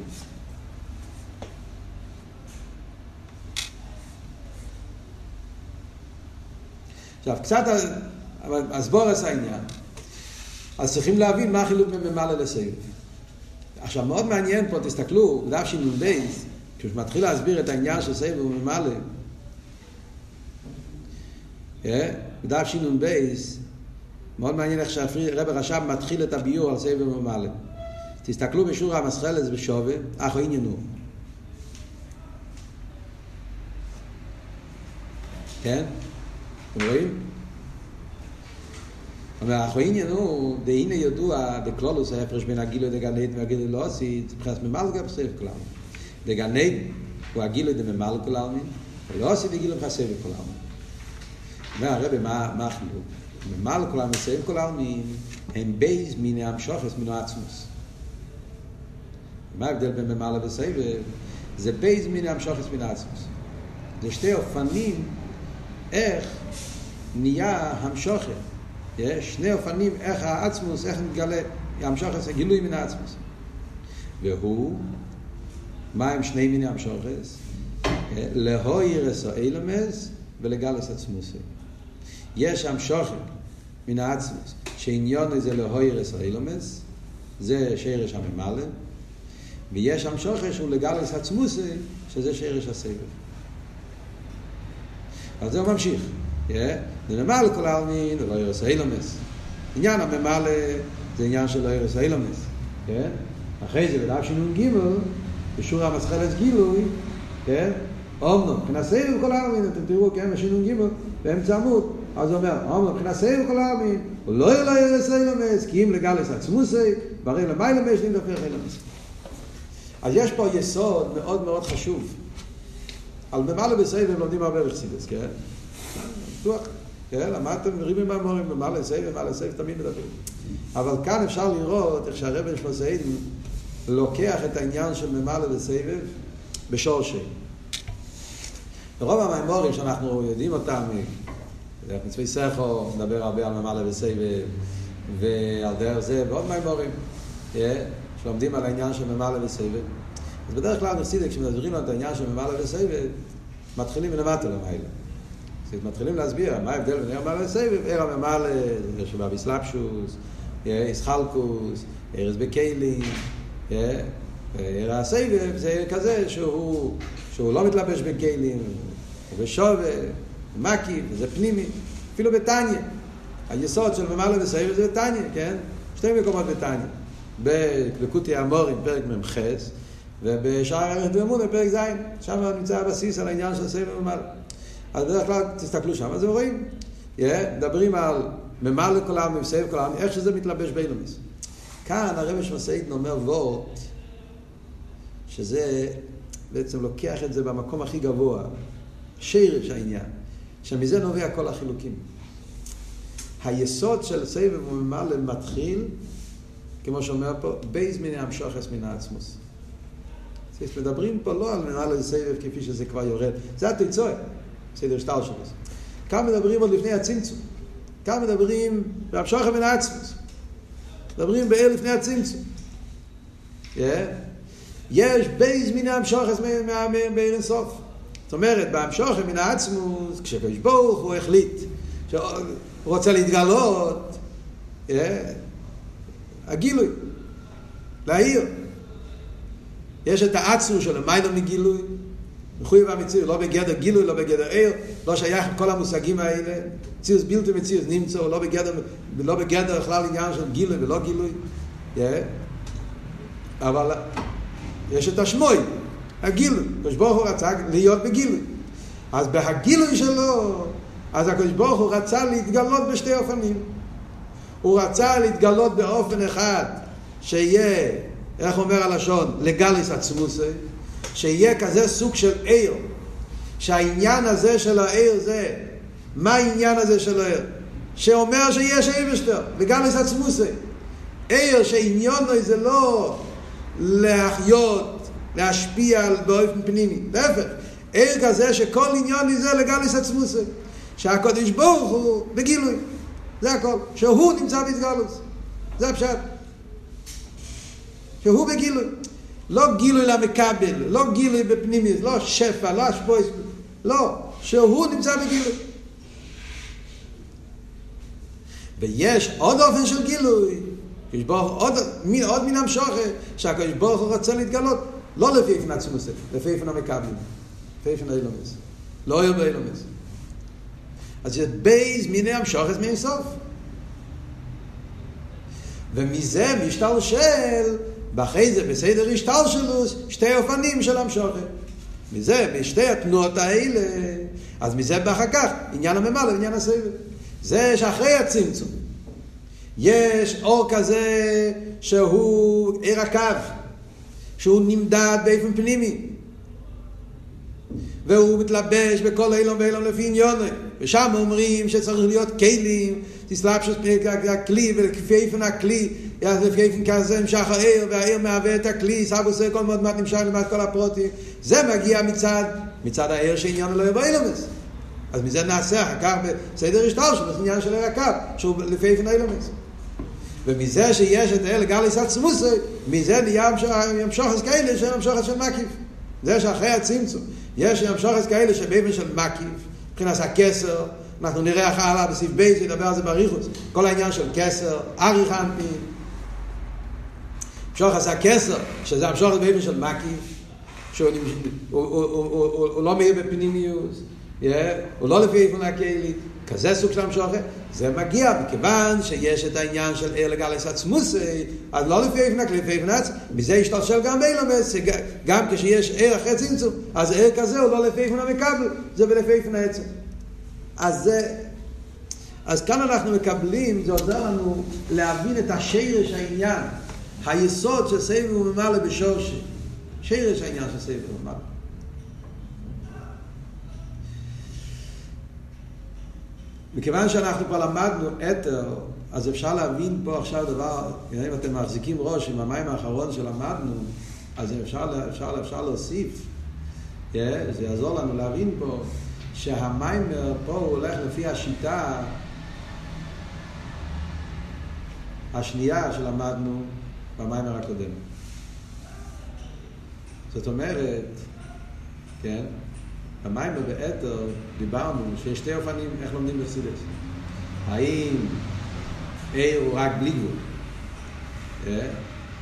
עכשיו, קצת אסבורס העניין. אז צריכים להבין מה החילוק בין ממלא לסבב. עכשיו, מאוד מעניין פה, תסתכלו, דף שנ"ב, כשהוא מתחיל להסביר את העניין של סבב וממלא, בדף שנ"ב, מאוד מעניין איך שהרב רש"ב מתחיל את הביור על סבב וממלא. תסתכלו בשיעור המסחלת בשווה, אחו עניינו. כן? אתם רואים? אנחנו עניין הוא, דהנה ידוע בקלולוס ההפרש בין הגילו דגנית והגילו לא עשית, מבחינת ממלגה בסבב כל העלמין. דגנית הוא הגילו דממל כל העלמין, ולא עשית הגילו בסבב כל העלמין. אומר הרבי, מה החילוק? ממל כל העלמין, סבב כל העלמין, הם בייז מן המשוחס מן העצמוס. מה ההבדל בין ממלא וסבב? זה בייז מן המשוחס מן העצמוס. זה שתי אופנים איך נהיה המשוכר. יש שני אופנים איך העצמוס, איך מתגלה, המשוכס, גילוי מן העצמוס. והוא, מה הם שני מיני המשוכס? להויר אס האילמס ולגלס עצמוסי. יש המשוכר מן העצמוס, שעניון זה להויר אס האילמס, זה שרש הממלא, ויש המשוכר שהוא לגלס עצמוסי, שזה שרש הסבב. אז זה ממשיך. זה נמל כל העלמין, ולא ירס אילומס. עניין הממלא זה עניין של לא ירס אילומס. אחרי זה, בדף גימל, בשור המסחלת גילוי, כן? אומנו, כנסי כל העלמין, אתם תראו, כן, גימל, באמצע עמוד, אז הוא אומר, אומנו, כנסי כל העלמין, ולא ירס אילומס, כי אם לגלס עצמוסי, ברי למיילה משלים דופך אילומס. אז יש פה יסוד מאוד מאוד חשוב. על ממלא בסבב לומדים הרבה בחסידס, כן? בטוח. כן, למדתם ריבים מהמורים, ומה לסייב ומה לסייב, תמיד מדברים. אבל כאן אפשר לראות איך שהרבן של סיידן לוקח את העניין של ממלא וסבב בשורשי. ברוב המימורים שאנחנו יודעים אותם, דרך מצווי סכו, נדבר הרבה על ממלא וסבב, ועל דרך זה, ועוד מימורים, שלומדים על העניין של ממלא וסבב. אז בדרך כלל נסידה, כשמדברים על העניין של ממלא וסבב, מתחילים מלמטה למעלה. אז מתחילים להסביר מה ההבדל בין ממלא וסבב, ער הממלא, שבא בסלפשוס, איסחלקוס, ארז בקיילים, ער הסבב זה כזה שהוא, שהוא לא מתלבש בכלים, הוא בשווה, מקיף, זה פנימי, אפילו בטניה. היסוד של ממלא וסבב זה בטניה, כן? שתי מקומות בטניה. בקלקוטי המורים, פרק מ"ח, ובשאר הערך דמונה, פרק ז', שם נמצא הבסיס על העניין של סבב ממלא. אז בדרך כלל תסתכלו שם, אז רואים, מדברים על ממלא כל העם וסבב כל העם, איך שזה מתלבש באילומס. כאן הרב שמסעידן אומר וורט, שזה בעצם לוקח את זה במקום הכי גבוה, שרש העניין, שמזה נובע כל החילוקים. היסוד של סבב וממלא מתחיל, כמו שאומר פה, בייז מן המשוחס מן העצמוס. מדברים פה לא על ממלא סבב כפי שזה כבר יורד, זה התיצואה, סדר שטר שלו. כאן מדברים עוד לפני הצמצום. כאן מדברים בהמשוך מן העצמוס. מדברים באל לפני הצמצום. Yeah. יש בייז מן המשוחס מאיר אינסוף. זאת אומרת, בהמשוך מן העצמוס, כשקדוש ברוך הוא החליט שהוא רוצה להתגלות, yeah, הגילוי, להעיר. יש את העצמוס של המיילו מגילוי, מחויב המציאות, לא בגדר גילוי, לא בגדר עיר, לא שייך כל המושגים האלה, ציוס בלתי מציוס נמצא, לא בגדר, לא בגדר בכלל עניין של גילוי ולא גילוי, yeah. אבל יש את השמוי, הגילוי, הקדוש ברוך הוא רצה להיות בגילוי, אז בהגילוי שלו, אז הקדוש ברוך הוא רצה להתגלות בשתי אופנים, הוא רצה להתגלות באופן אחד, שיהיה, איך אומר הלשון, לגליס עצמוסי, שיהיה כזה סוג של עיר, שהעניין הזה של העיר זה, מה העניין הזה של העיר? שאומר שיש עיר בשטר, לגליס עצמוסי. עיר שעניונו זה לא להחיות, להשפיע באופן פנימי, להפך, עיר כזה שכל עניון זה לגליס עצמוסי. שהקודש ברוך הוא בגילוי, זה הכל, שהוא נמצא בהתגלוס, זה הפשט. שהוא בגילוי. לא גילוי למקבל, לא גילוי בפנימי, לא שפע, לא אשפויס, לא, שהוא נמצא בגילוי. ויש עוד אופן של גילוי, יש בו עוד, עוד מין המשוכה, שהקדוש ברוך הוא רוצה להתגלות, לא לפי איפן עצמוס, לפי איפן המקבלים, לפי איפן האילומס, לא יהיה באילומס. אז זה בייס מיני המשוכס מאינסוף. ומזה משתלשל ואחרי זה בסדר השתלשלוס שתי אופנים של המשוכת. מזה, בשתי התנועות האלה, אז מזה באחר כך עניין הממלא ועניין הסבב. זה שאחרי הצמצום יש אור כזה שהוא עיר הקו, שהוא נמדד באופן פנימי. והוא מתלבש בכל אילום ואילום לפי עניונו. ושם אומרים שצריך להיות כלים, תסלבשוס הכלי ולכפי איפן הכלי, לפי איפן כזה נמשך העיר, והעיר מהווה את הכלי, סב עושה כל מאוד מעט נמשך למעט כל הפרוטים. זה מגיע מצד, מצד העיר שעניין לא יבוא אילומס. אז מזה נעשה אחר כך בסדר השטר שלו, זה עניין של עיר הקו, שהוא לפי איפן אילומס. ומזה שיש את האל גליס עצמוסי, מזה נהיה המשוחס כאלה שהם המשוחס של מקיף. זה שאחרי הצמצום יש המשוחס כאלה שבאבן של מקיף, מבחינת הכסר, אנחנו נראה אחר הלאה בסעיף בייס, ידבר על זה באריכוס, כל העניין של כסר, אריך אנפין, המשוחס הכסר, שזה המשוחס באבן של מקיף, שהוא הוא, הוא, הוא, הוא, הוא לא מאיר בפנימיוס, הוא לא לפי איפון הכלי, כזה סוג של המשוחס, זה מגיע מכיוון שיש את העניין של עיר לגלס עצמוסי, אז לא לפי הכלי, לפי עצמוס, מזה ישתלשל גם באילומס, גם כשיש עיר אחרי צמצום, אז עיר כזה הוא לא לפי איפן המקבל, זה בלפי העצם. אז זה, אז כאן אנחנו מקבלים, זה עוזר לנו להבין את השרש העניין, היסוד של סבב וממלא בשורשי, שרש העניין של סבב וממלא. מכיוון שאנחנו כבר למדנו אתר, אז אפשר להבין פה עכשיו דבר, אם אתם מחזיקים ראש עם המים האחרון שלמדנו, אז אפשר, אפשר, אפשר להוסיף זה יעזור לנו להבין פה שהמיימר פה הוא הולך לפי השיטה השנייה שלמדנו במיימר הקודם. זאת אומרת, כן, במיימר באתר דיברנו שיש שתי אופנים איך לומדים בסידס. האם עיר הוא רק בלי גבול?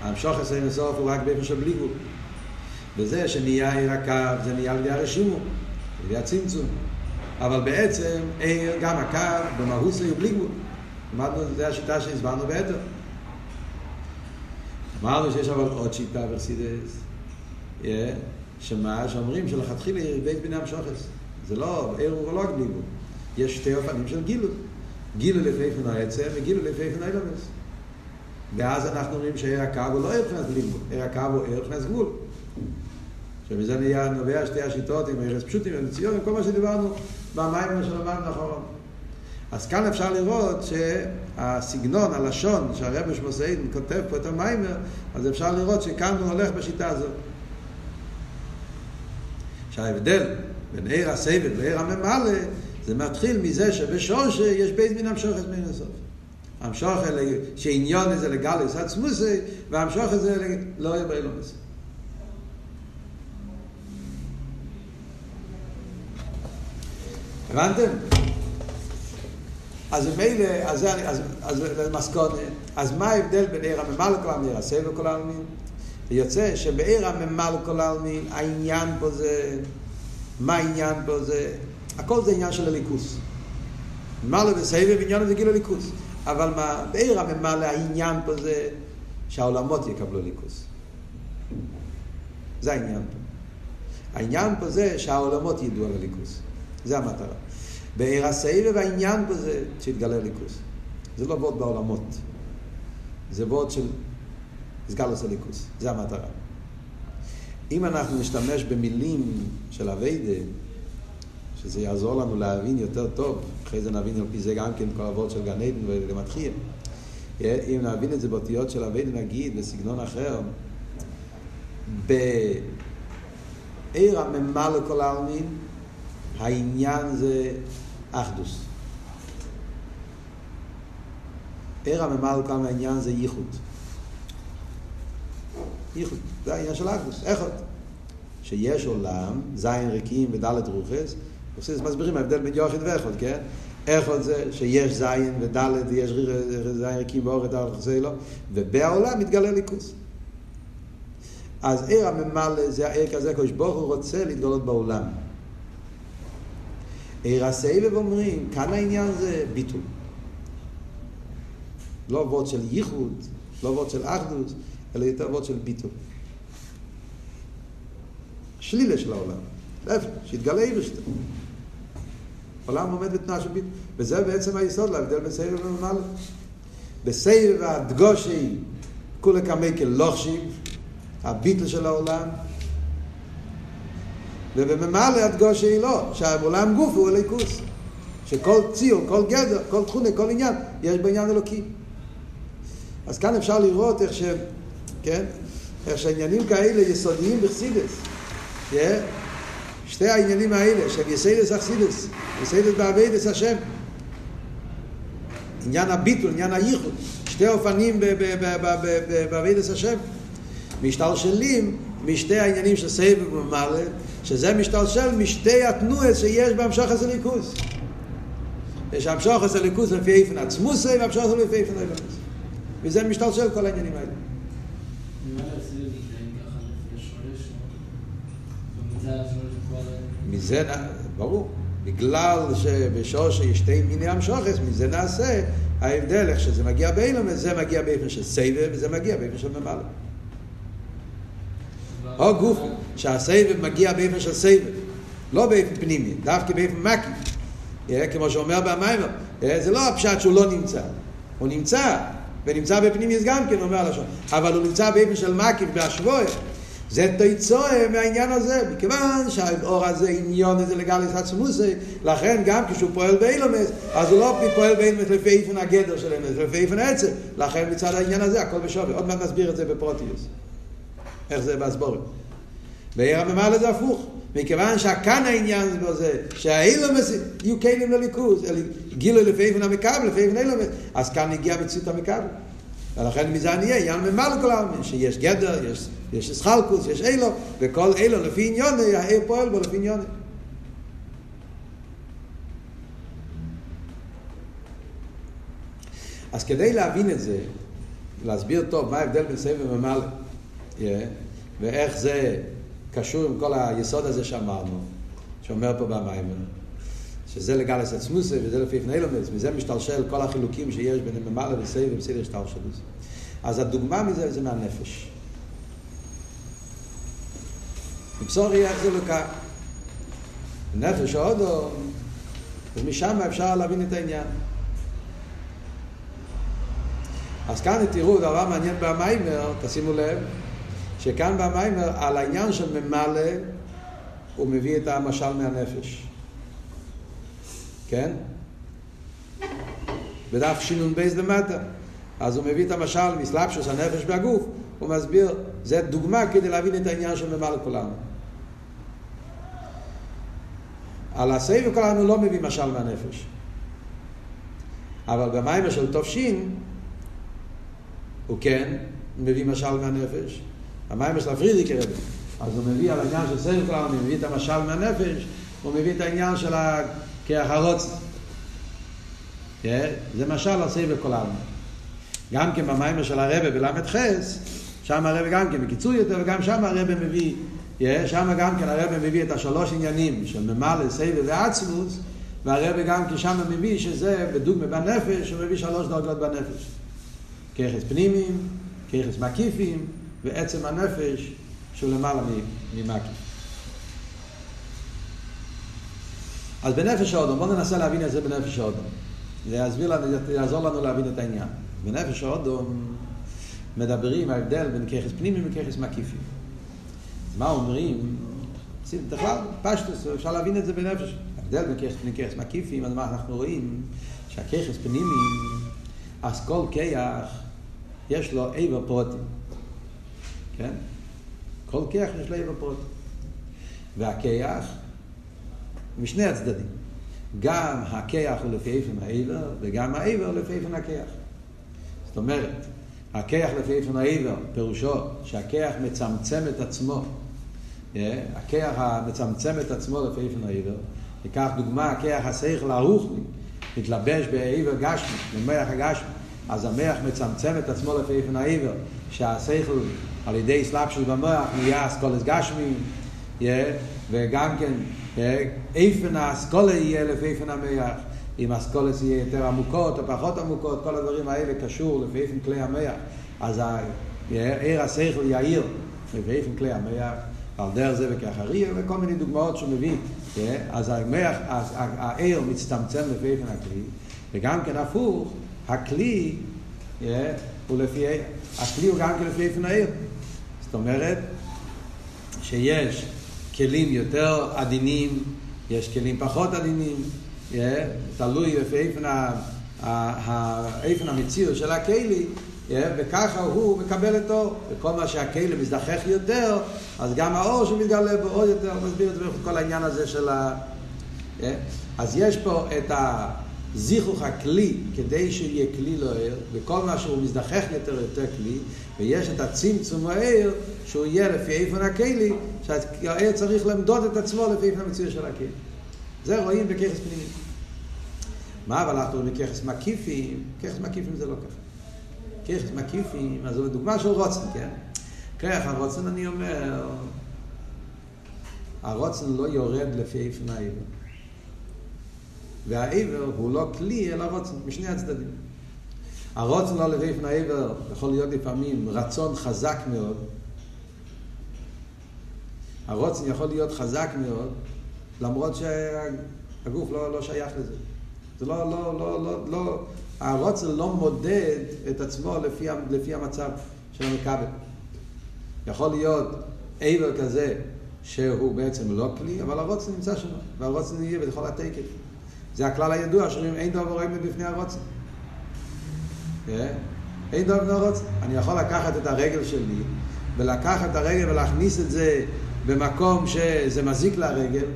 המשוך עשה אינסוף הוא רק באיפה של בלי גבול. וזה שנהיה עיר הקו זה נהיה על ידי הרשימו, על ידי הצמצום. אבל בעצם עיר, גם הקו, במהות הוא בלי גבול. למדנו, זה השיטה שהסברנו באתר. אמרנו שיש אבל עוד שיטה ברסידס, שמה שאומרים שלכתחילה בית ביני המשוכס. זה לא, עיר הוא לא גבול. יש שתי אופנים של גילוי. גילו לפי פן העצם וגילו לפי פן האילומס. ואז אנחנו אומרים שעיר הקו הוא לא עיר פנס לימוד, עיר הקו הוא עיר פנס גבול. שמזה נהיה נובע שתי השיטות עם ערס פשוטים ומציון וכל מה שדיברנו במים שלמדנו אחרון. אז כאן אפשר לראות שהסגנון, הלשון שהרב שמוסעיד כותב פה את המיימר, אז אפשר לראות שכאן הוא הולך בשיטה הזאת. שההבדל בין עיר הסבב לעיר הממלא זה מתחיל מזה שבשורש יש בית מן המשוכת מן הסוף. המשוכת שעניון זה לגלס עצמוסי, והמשוכת זה לא יהיה באילומס. הבנתם? אז מילא, אז, אז, אז, אז אז מה ההבדל בין עיר הממל לכל העלמין, עיר הסבל לכל העלמין? יוצא שבעיר הממל לכל העלמין, העניין פה זה, מה העניין פה זה, הכל זה עניין של הליכוס. ממלא וסבב עניין זה כאילו ליכוס. אבל מה, בעיר הממלא העניין פה זה שהעולמות יקבלו ליכוס. זה העניין פה. העניין פה זה שהעולמות ידעו על הליכוס. זה המטרה. בעיר הסבב העניין פה זה שיתגלה ליכוס. זה לא וורד בעולמות. זה וורד של סגלוס הליכוס. זה המטרה. אם אנחנו נשתמש במילים של אביידה, שזה יעזור לנו להבין יותר טוב, אחרי זה נבין על פי זה גם כן כל הוורד של גן עדן ולמתחיל. אם נבין את זה באותיות של אביידה נגיד בסגנון אחר, בעיר הממה לכל העלמין, העניין זה אחדוס. עיר הממה לכל העניין זה ייחוד. ייחוד, זה העניין של אחדוס, איכות. שיש עולם, זין ריקים ודלת רוחס, מסבירים ההבדל בין יוחד ואיכות, כן? איכות זה שיש זין ודלת ויש זין ריקים ואורת דלת חסלו, ובעולם מתגלה ליכוס. אז עיר הממלא זה העיר כזה, קדוש ברוך הוא רוצה להתגלות בעולם. עיר הסבב אומרים, כאן העניין זה ביטול. לא וורד של ייחוד, לא וורד של אחדות, אלא יותר וורד של ביטול. שלילה של העולם. להפך, שיתגלה אירשטר. העולם עומד בתנועה של ביטול. וזה בעצם היסוד להבדל בין סבב וממלא. בסבב הדגושי, כולי כמי כלוכשיב, הביטל של העולם, ובממלא הדגושי לא, שהעולם גוף הוא הליכוס. שכל ציור, כל גדר, כל תכונה, כל עניין, יש בעניין אלוקי. אז כאן אפשר לראות איך. כן? איך שהעניינים כאלה יסודיים בחסידס. כן? שתי העניינים האלה, של יסיידס אכסידס, יסיידס בעבידס השם. עניין הביטול, עניין הייחוד, שתי אופנים בעבידס השם. משתלשלים משתי העניינים של סבב ומעלה, שזה משתלשל משתי התנועות שיש בהמשך הזה ליכוס. יש המשוך הזה ליכוס לפי איפן עצמוסי והמשוך הזה לפי איפן אילמוס. וזה משתלשל כל העניינים האלה. מזה, ברור, בגלל שבשוש יש שתי מיני המשוכס, מזה נעשה ההבדל איך שזה מגיע באילום, זה מגיע באופן של סבב וזה מגיע באופן של ממלא. או גוף שהסבב מגיע באופן של סבב, לא באופן פנימי, דווקא באופן מקיף. כמו שאומר במיימר, זה לא הפשט שהוא לא נמצא, הוא נמצא, ונמצא בפנימיוס גם כן, אומר הלשון, אבל הוא נמצא באופן של מקיף, בהשוואי, זה תיצואה מהעניין הזה, מכיוון שהאור הזה עניון איזה לגליס עצמוסי, לכן גם כשהוא פועל באילומס, אז הוא לא פועל באילומס לפי איפן הגדר של אילומס, לפי איפן העצם, לכן מצד העניין הזה הכל בשווי, עוד מעט נסביר את זה בפרוטיוס, איך זה בהסבורת. בעיר הממלא זה הפוך. מכיוון שכאן העניין זה בזה, שהאילום יהיו כלים לליכוז, גילו לפי איפן המקבל, לפי איפן אילום, אז כאן הגיע מציאות המקבל. ולכן מזה אני אהיה, עניין ממלא כל העלמין, שיש גדר, יש, יש סחלקוס, יש אילו, וכל אילו לפי עניוני, העיר פועל בו לפי עניוני. אז כדי להבין את זה, להסביר טוב מה ההבדל בין סבב וממלא, yeah, ואיך זה קשור עם כל היסוד הזה שאמרנו, שאומר פה במיימר, שזה לגלס עצמוסי וזה לפי פני לומץ, מזה משתלשל כל החילוקים שיש בין ממלא וסבב וסדר שטלשלוס. אז הדוגמה מזה זה מהנפש. בבשורי איך זה לוקח. נפש האודו, אז משם אפשר להבין את העניין. אז כאן תראו דבר מעניין במיימר, תשימו לב, שכאן במיימר על העניין של ממלא הוא מביא את המשל מהנפש. כן? בדף שינון בייס למטה. אז הוא מביא את המשל מסלבשוס הנפש בגוף, הוא מסביר, זה דוגמה כדי להבין את העניין של ממלא כולנו. על הסבב כולנו לא מביא משל מהנפש. אבל במיימר של תופשין הוא כן מביא משל מהנפש. המים של הפרידיק רבי. אז הוא מביא על העניין של סרט כלל, הוא מביא את המשל מהנפש, הוא מביא את העניין של הכיח הרוץ. זה משל על סבב כל העלמין. גם כן במיימר של הרבה בל"ח, שם הרבה גם כן בקיצור יותר, וגם שם הרבה מביא, שם גם כן הרבה מביא את השלוש עניינים של ממלא, סבב ועצמוס, והרבה גם כן שם מביא שזה בדוגמה בנפש, הוא מביא שלוש דרגות בנפש. ככס פנימיים, ככס מקיפים, ועצם הנפש שהוא למעלה ממקיף. אז בנפש האודום, בואו ננסה להבין את זה בנפש האודום. זה יעזור לנו להבין את העניין. בנפש האודום מדברים ההבדל בין ככס פנימיים וככס מקיפים. מה אומרים? בכלל, פשטוס, אפשר להבין את זה בנפש. ההבדל בין ככס פנימיים וככס מקיפים, אז מה אנחנו רואים? שהככס פנימיים, אז כל כיח יש לו איבר פרוטים. כן? כל כיח יש לו איבר פרוטים. והכיח, משני הצדדים. גם הכיח הוא לפי איפן העבר, וגם העבר לפי איפן הכיח. זאת אומרת, הכיח לפי איפן העבר, פירושו שהכיח מצמצם את עצמו. הכיח המצמצם את עצמו לפי איפן העבר. ניקח דוגמה, הכיח השכל ערוך מתלבש בעבר גשמי, במח הגשמי. אז המח מצמצם את עצמו לפי איפן העבר, שהשכל על ידי סלאפשוס במוח נהיה אסכולס גשמי, וגם כן איפן האסכולה יהיה לפי איפן המח, אם אסכולס יהיה יותר עמוקות או פחות עמוקות, כל הדברים האלה קשור לפי איפן כלי המח, אז עיר השכל יאיר לפי איפן כלי המח, על דרך זה וכאחריה, וכל מיני דוגמאות שהוא מביא, אז המח, העיר מצטמצם לפי איפן הכלי, וגם כן הפוך, הכלי הוא לפי, הכלי הוא גם כן לפי איפן העיר. זאת אומרת שיש כלים יותר עדינים, יש כלים פחות עדינים, תלוי לפי איפן המציאות של הכלי, וככה הוא מקבל את אור. וכל מה שהכלי מזדחך יותר, אז גם האור שמתגלה בו עוד יותר, מסביר את זה בכל העניין הזה של ה... אז יש פה את ה... זיכוך הכלי כדי שיהיה כלי לא ער, וכל מה שהוא מזדחך יותר יותר כלי, ויש את הצמצום הער שהוא יהיה לפי איפן הכלי, שהער צריך למדוד את עצמו לפי איפן המציאות של הכלי. זה רואים בככס פנימי. מה אבל אנחנו רואים בככס מקיפים? ככס מקיפים זה לא ככה. ככס מקיפים, אז זו דוגמה של רוצן, כן? כרך הרוצן אני אומר, הרוצן לא יורד לפי איפן העבר. והעבר הוא לא כלי אלא רוצן, משני הצדדים. הרוצן לא לפי פני העבר יכול להיות לפעמים רצון חזק מאוד. הרוצן יכול להיות חזק מאוד, למרות שהגוף לא, לא שייך לזה. זה לא, לא, לא, לא, לא, הרוצן לא מודד את עצמו לפי, לפי המצב של המכבל. יכול להיות עבר כזה שהוא בעצם לא כלי, אבל הרוצן נמצא שם, והרוצן יהיה ויכול לתקף. זה הכלל הידוע שאומרים אין דבר עומד בפני הרוצן. אין דבר בפני הרוצן. אני יכול לקחת את הרגל שלי ולקחת את הרגל ולהכניס את זה במקום שזה מזיק לרגל,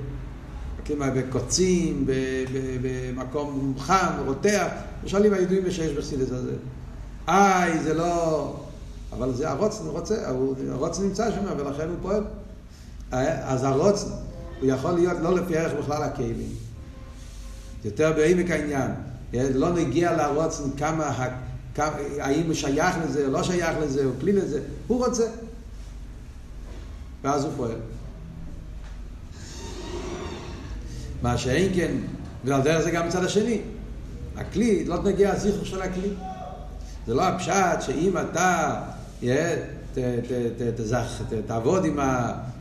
בקוצים, במקום חם, רותח, שואלים הידועים בשש בחסידס הזה. איי, זה לא... אבל זה הרוצן, רוצה, הרוצן נמצא שם ולכן הוא פועל. אז הרוצן, הוא יכול להיות לא לפי ערך בכלל הכלים. יותר בעמק העניין. לא נגיע לרוצן כמה, כמה, האם הוא שייך לזה או לא שייך לזה, או כלי לזה, הוא רוצה. ואז הוא פועל. מה שאין כן, ועל דרך זה גם מצד השני. הכלי, לא נגיע הזיכר של הכלי. זה לא הפשט שאם אתה תעבוד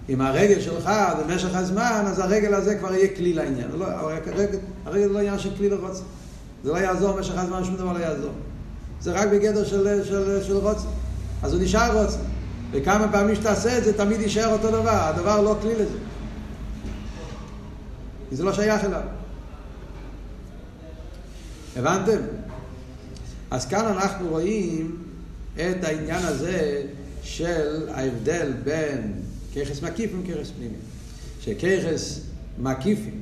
עם, הרגל שלך במשך הזמן, אז הרגל הזה כבר יהיה כלי לעניין. לא, הרגל, הרגל לא עניין של כלי לרוצה. זה לא יעזור במשך הזמן, שום דבר לא יעזור. זה רק בגדר של רוצה. אז הוא נשאר רוצה. וכמה פעמים שתעשה את זה, תמיד יישאר אותו דבר. הדבר לא כלי לזה. כי זה לא שייך אליו. הבנתם? אז כאן אנחנו רואים את העניין הזה של ההבדל בין ככס מקיפים וככס פנימיים. שככס מקיפים,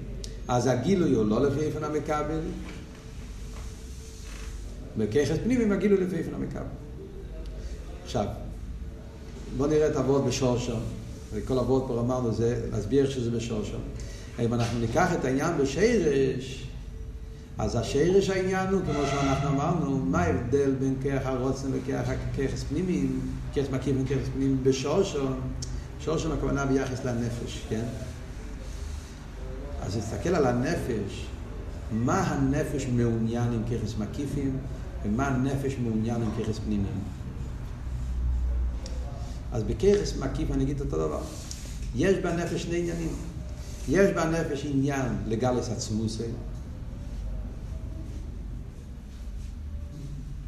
אז הגילוי הוא לא לפי איפן המכבל, וככס פנימיים הגילוי לפי איפן המכבל. עכשיו, בואו נראה את הוורד בשורשו, וכל הוורד פה אמרנו זה להסביר שזה בשורשו. אם אנחנו ניקח את העניין בשרש, אז השרש העניין הוא, כמו שאנחנו אמרנו, מה ההבדל בין כרך הרוצן וכרך פנימיים, כרך מקיף וכרך פנימיים בשורשון? שורשון הכוונה ביחס לנפש, כן? אז נסתכל על הנפש, מה הנפש מעוניין עם ככס מקיפים ומה הנפש מעוניין עם ככס פנימיים. אז בככס מקיף אני אגיד אותו דבר. יש בנפש שני עניינים. יש בנפש עניין לגלס עצמוסי,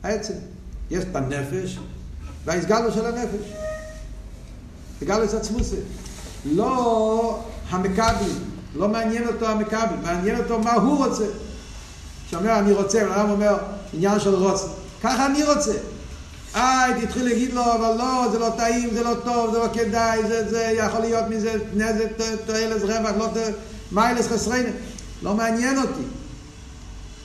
העצם. יש את הנפש וההסגלו של הנפש. הסגלוס עצמוסי. לא המקבלים, לא מעניין אותו המקבל, מעניין אותו מה הוא רוצה. שאומר אני רוצה, הרב אומר עניין של רוצה. ככה אני רוצה. אה, תתחיל להגיד לו, אבל לא, זה לא טעים, זה לא טוב, זה לא כדאי, זה, זה יכול להיות מזה נזק, תועלת, רווח, לא מיילס חסריינה. לא מעניין אותי.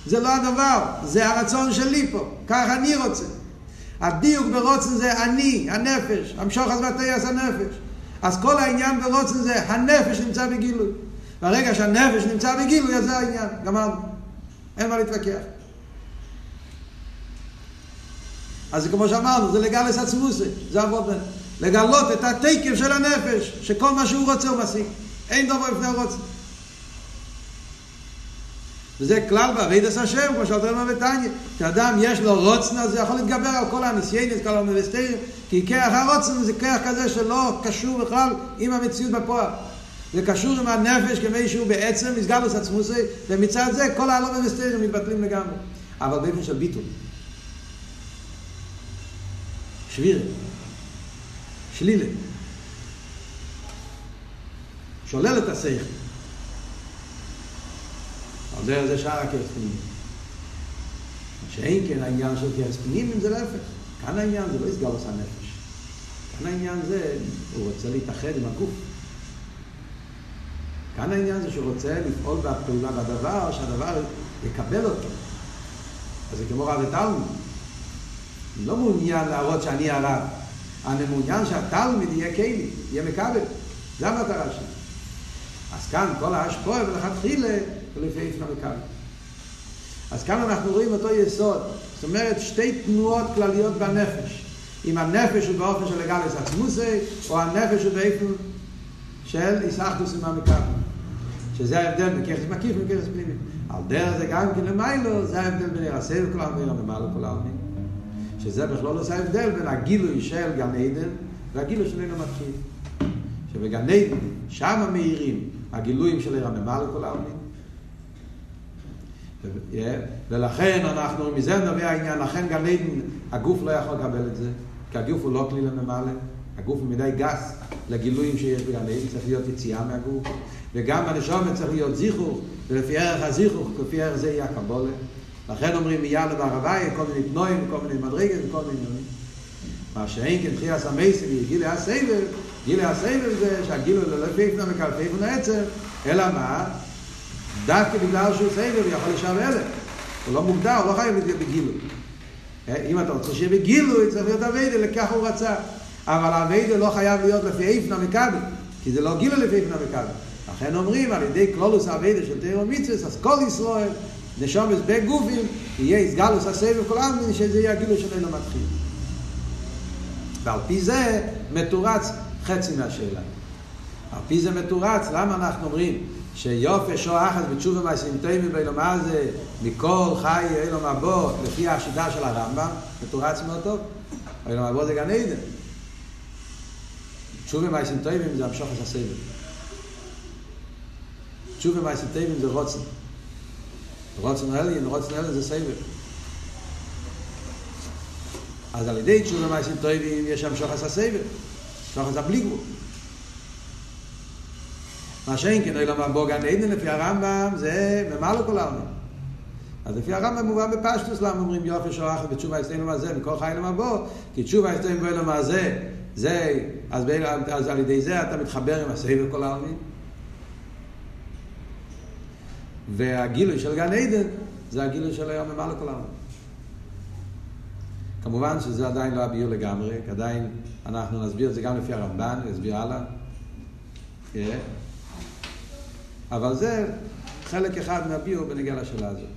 זה לא הדבר, זה הרצון שלי פה, ככה אני רוצה. הדיוק ברוצן זה אני, הנפש, המשוך אז ותייס הנפש. אז כל העניין ברוצן זה הנפש נמצא בגילוי. ברגע שהנפש נמצא בגילוי, אז זה העניין, גמרנו. אין מה להתווכח. אז כמו שאמרנו, זה לגלס עצמוסי, זה עבוד לגלות את התקף של הנפש, שכל מה שהוא רוצה הוא משיג. אין דבר לפני הרוצן. וזה כלל בעבידת השם, כמו שאתה אומר בתניא. כשאדם יש לו רוצן, אז זה יכול להתגבר על כל הניסיינס, כל המבסטרים, כי כרך הרוצן זה כרך כזה שלא קשור בכלל עם המציאות בפועל. זה קשור עם הנפש כמי שהוא בעצם מסגלוס עצמוסי, ומצד זה כל הלא מבסטרים מתבטלים לגמרי. אבל באופן של ביטול. שבירה. שלילה. שולל את השכל. על דרך זה שאר הכרס פנימיים. שאין כן העניין של כרס פנימיים זה להפך. כאן העניין זה לא יסגר עושה נפש. כאן העניין זה, הוא רוצה להתאחד עם הגוף. כאן העניין זה שהוא רוצה לפעול בפעולה בדבר, שהדבר יקבל אותו. אז זה כמו רב ותלמוד. אני לא מעוניין להראות שאני הרב. אני מעוניין שהתלמיד יהיה כלי, יהיה מקבל. זה המטרה שלי. אז כאן כל ההשפוע ולכתחילה ולפי איפנה מקבל. אז כאן אנחנו רואים אותו יסוד. זאת אומרת, שתי תנועות כלליות בנפש. אם הנפש הוא באופן של לגלס עצמוסי, או הנפש הוא באופן של איסחדוס עם המקבל. שזה ההבדל בין ככס מקיף וככס פנימי. על דרך זה גם כן למיילו, זה ההבדל בין ירסי וכל העלמין ומעלה כל העלמין. שזה בכלול עושה הבדל בין הגילוי של גן עדן והגילוי של אינו מתחיל. שבגן עדן, שם המאירים הגילויים של עיר הממה לכל העלמין. ולכן אנחנו, מזה נובע העניין, לכן גן עדן, הגוף לא יכול לקבל את זה, כי הגוף הוא לא כלי לממלא, הגוף הוא מדי גס לגילויים שיש בגן עדן, צריך להיות יציאה מהגוף, וגם הנשומת צריך להיות זיכוך, ולפי ערך הזיכוך, כפי ערך זה יהיה הקבולה. לכן אומרים מיד לבערבי, כל מיני תנועים, כל מיני מדרגת, כל מיני עניינים. מה שאין כן תחייה המייסים היא גילי הסבב, גילי הסבב זה שהגילו לא לפי פנה מקלפי פנה עצם, אלא מה? דווקא בגלל שהוא סבב יכול לשאר אלף. הוא לא מוגדר, הוא לא חייב להיות בגילו. אם אתה רוצה שיהיה בגילו, צריך להיות אביידה, לכך הוא רצה. אבל אביידה לא חייב להיות לפי איפנה מקבל, כי זה לא גילו לפי איפנה מקבל. לכן אומרים, על ידי קלולוס אביידה של תיאור מצווס, אז כל ישראל, נשומס בגופים, יהיה הסגלוס הסבב כל העלמין, שזה יהיה הגילו של אילו מתחיל. ועל פי זה מתורץ חצי מהשאלה. על פי זה מתורץ, למה אנחנו אומרים שיופי שוע אחת בתשובה מעשים תימים באילו מה זה מכל חי אילו מבוא לפי השיטה של הרמב"ם, מתורץ מאוד טוב. אילו מבוא זה גן עדן. תשובה מעשים תימים זה המשוך הסבב. תשובה מעשים תימים זה רוצן. רוצן אליין, רוצן אליין זה סבב. אז על ידי תשובה מעשים טובים יש שם שוחס הסבב, שוחס הבלי גבול. מה שאין כן, אילו מבוא גן עדן לפי הרמב"ם זה ממלא כל העלמין. אז לפי הרמב"ם מובן בפשטוס למה אומרים יופי שוחס בתשובה אצלנו מה זה, מכל חי למבוא, כי תשובה אצלנו באילו מה זה, זה, אז, אז על ידי זה אתה מתחבר עם הסבב כל העלמין. והגילוי של גן עדן זה הגילוי של היום ממלא כל העלמין. כמובן שזה עדיין לא הביור לגמרי, כי עדיין אנחנו נסביר את זה גם לפי הרמב"ן, נסביר הלאה. כן? אבל זה חלק אחד מהביור בנגיע לשאלה הזאת.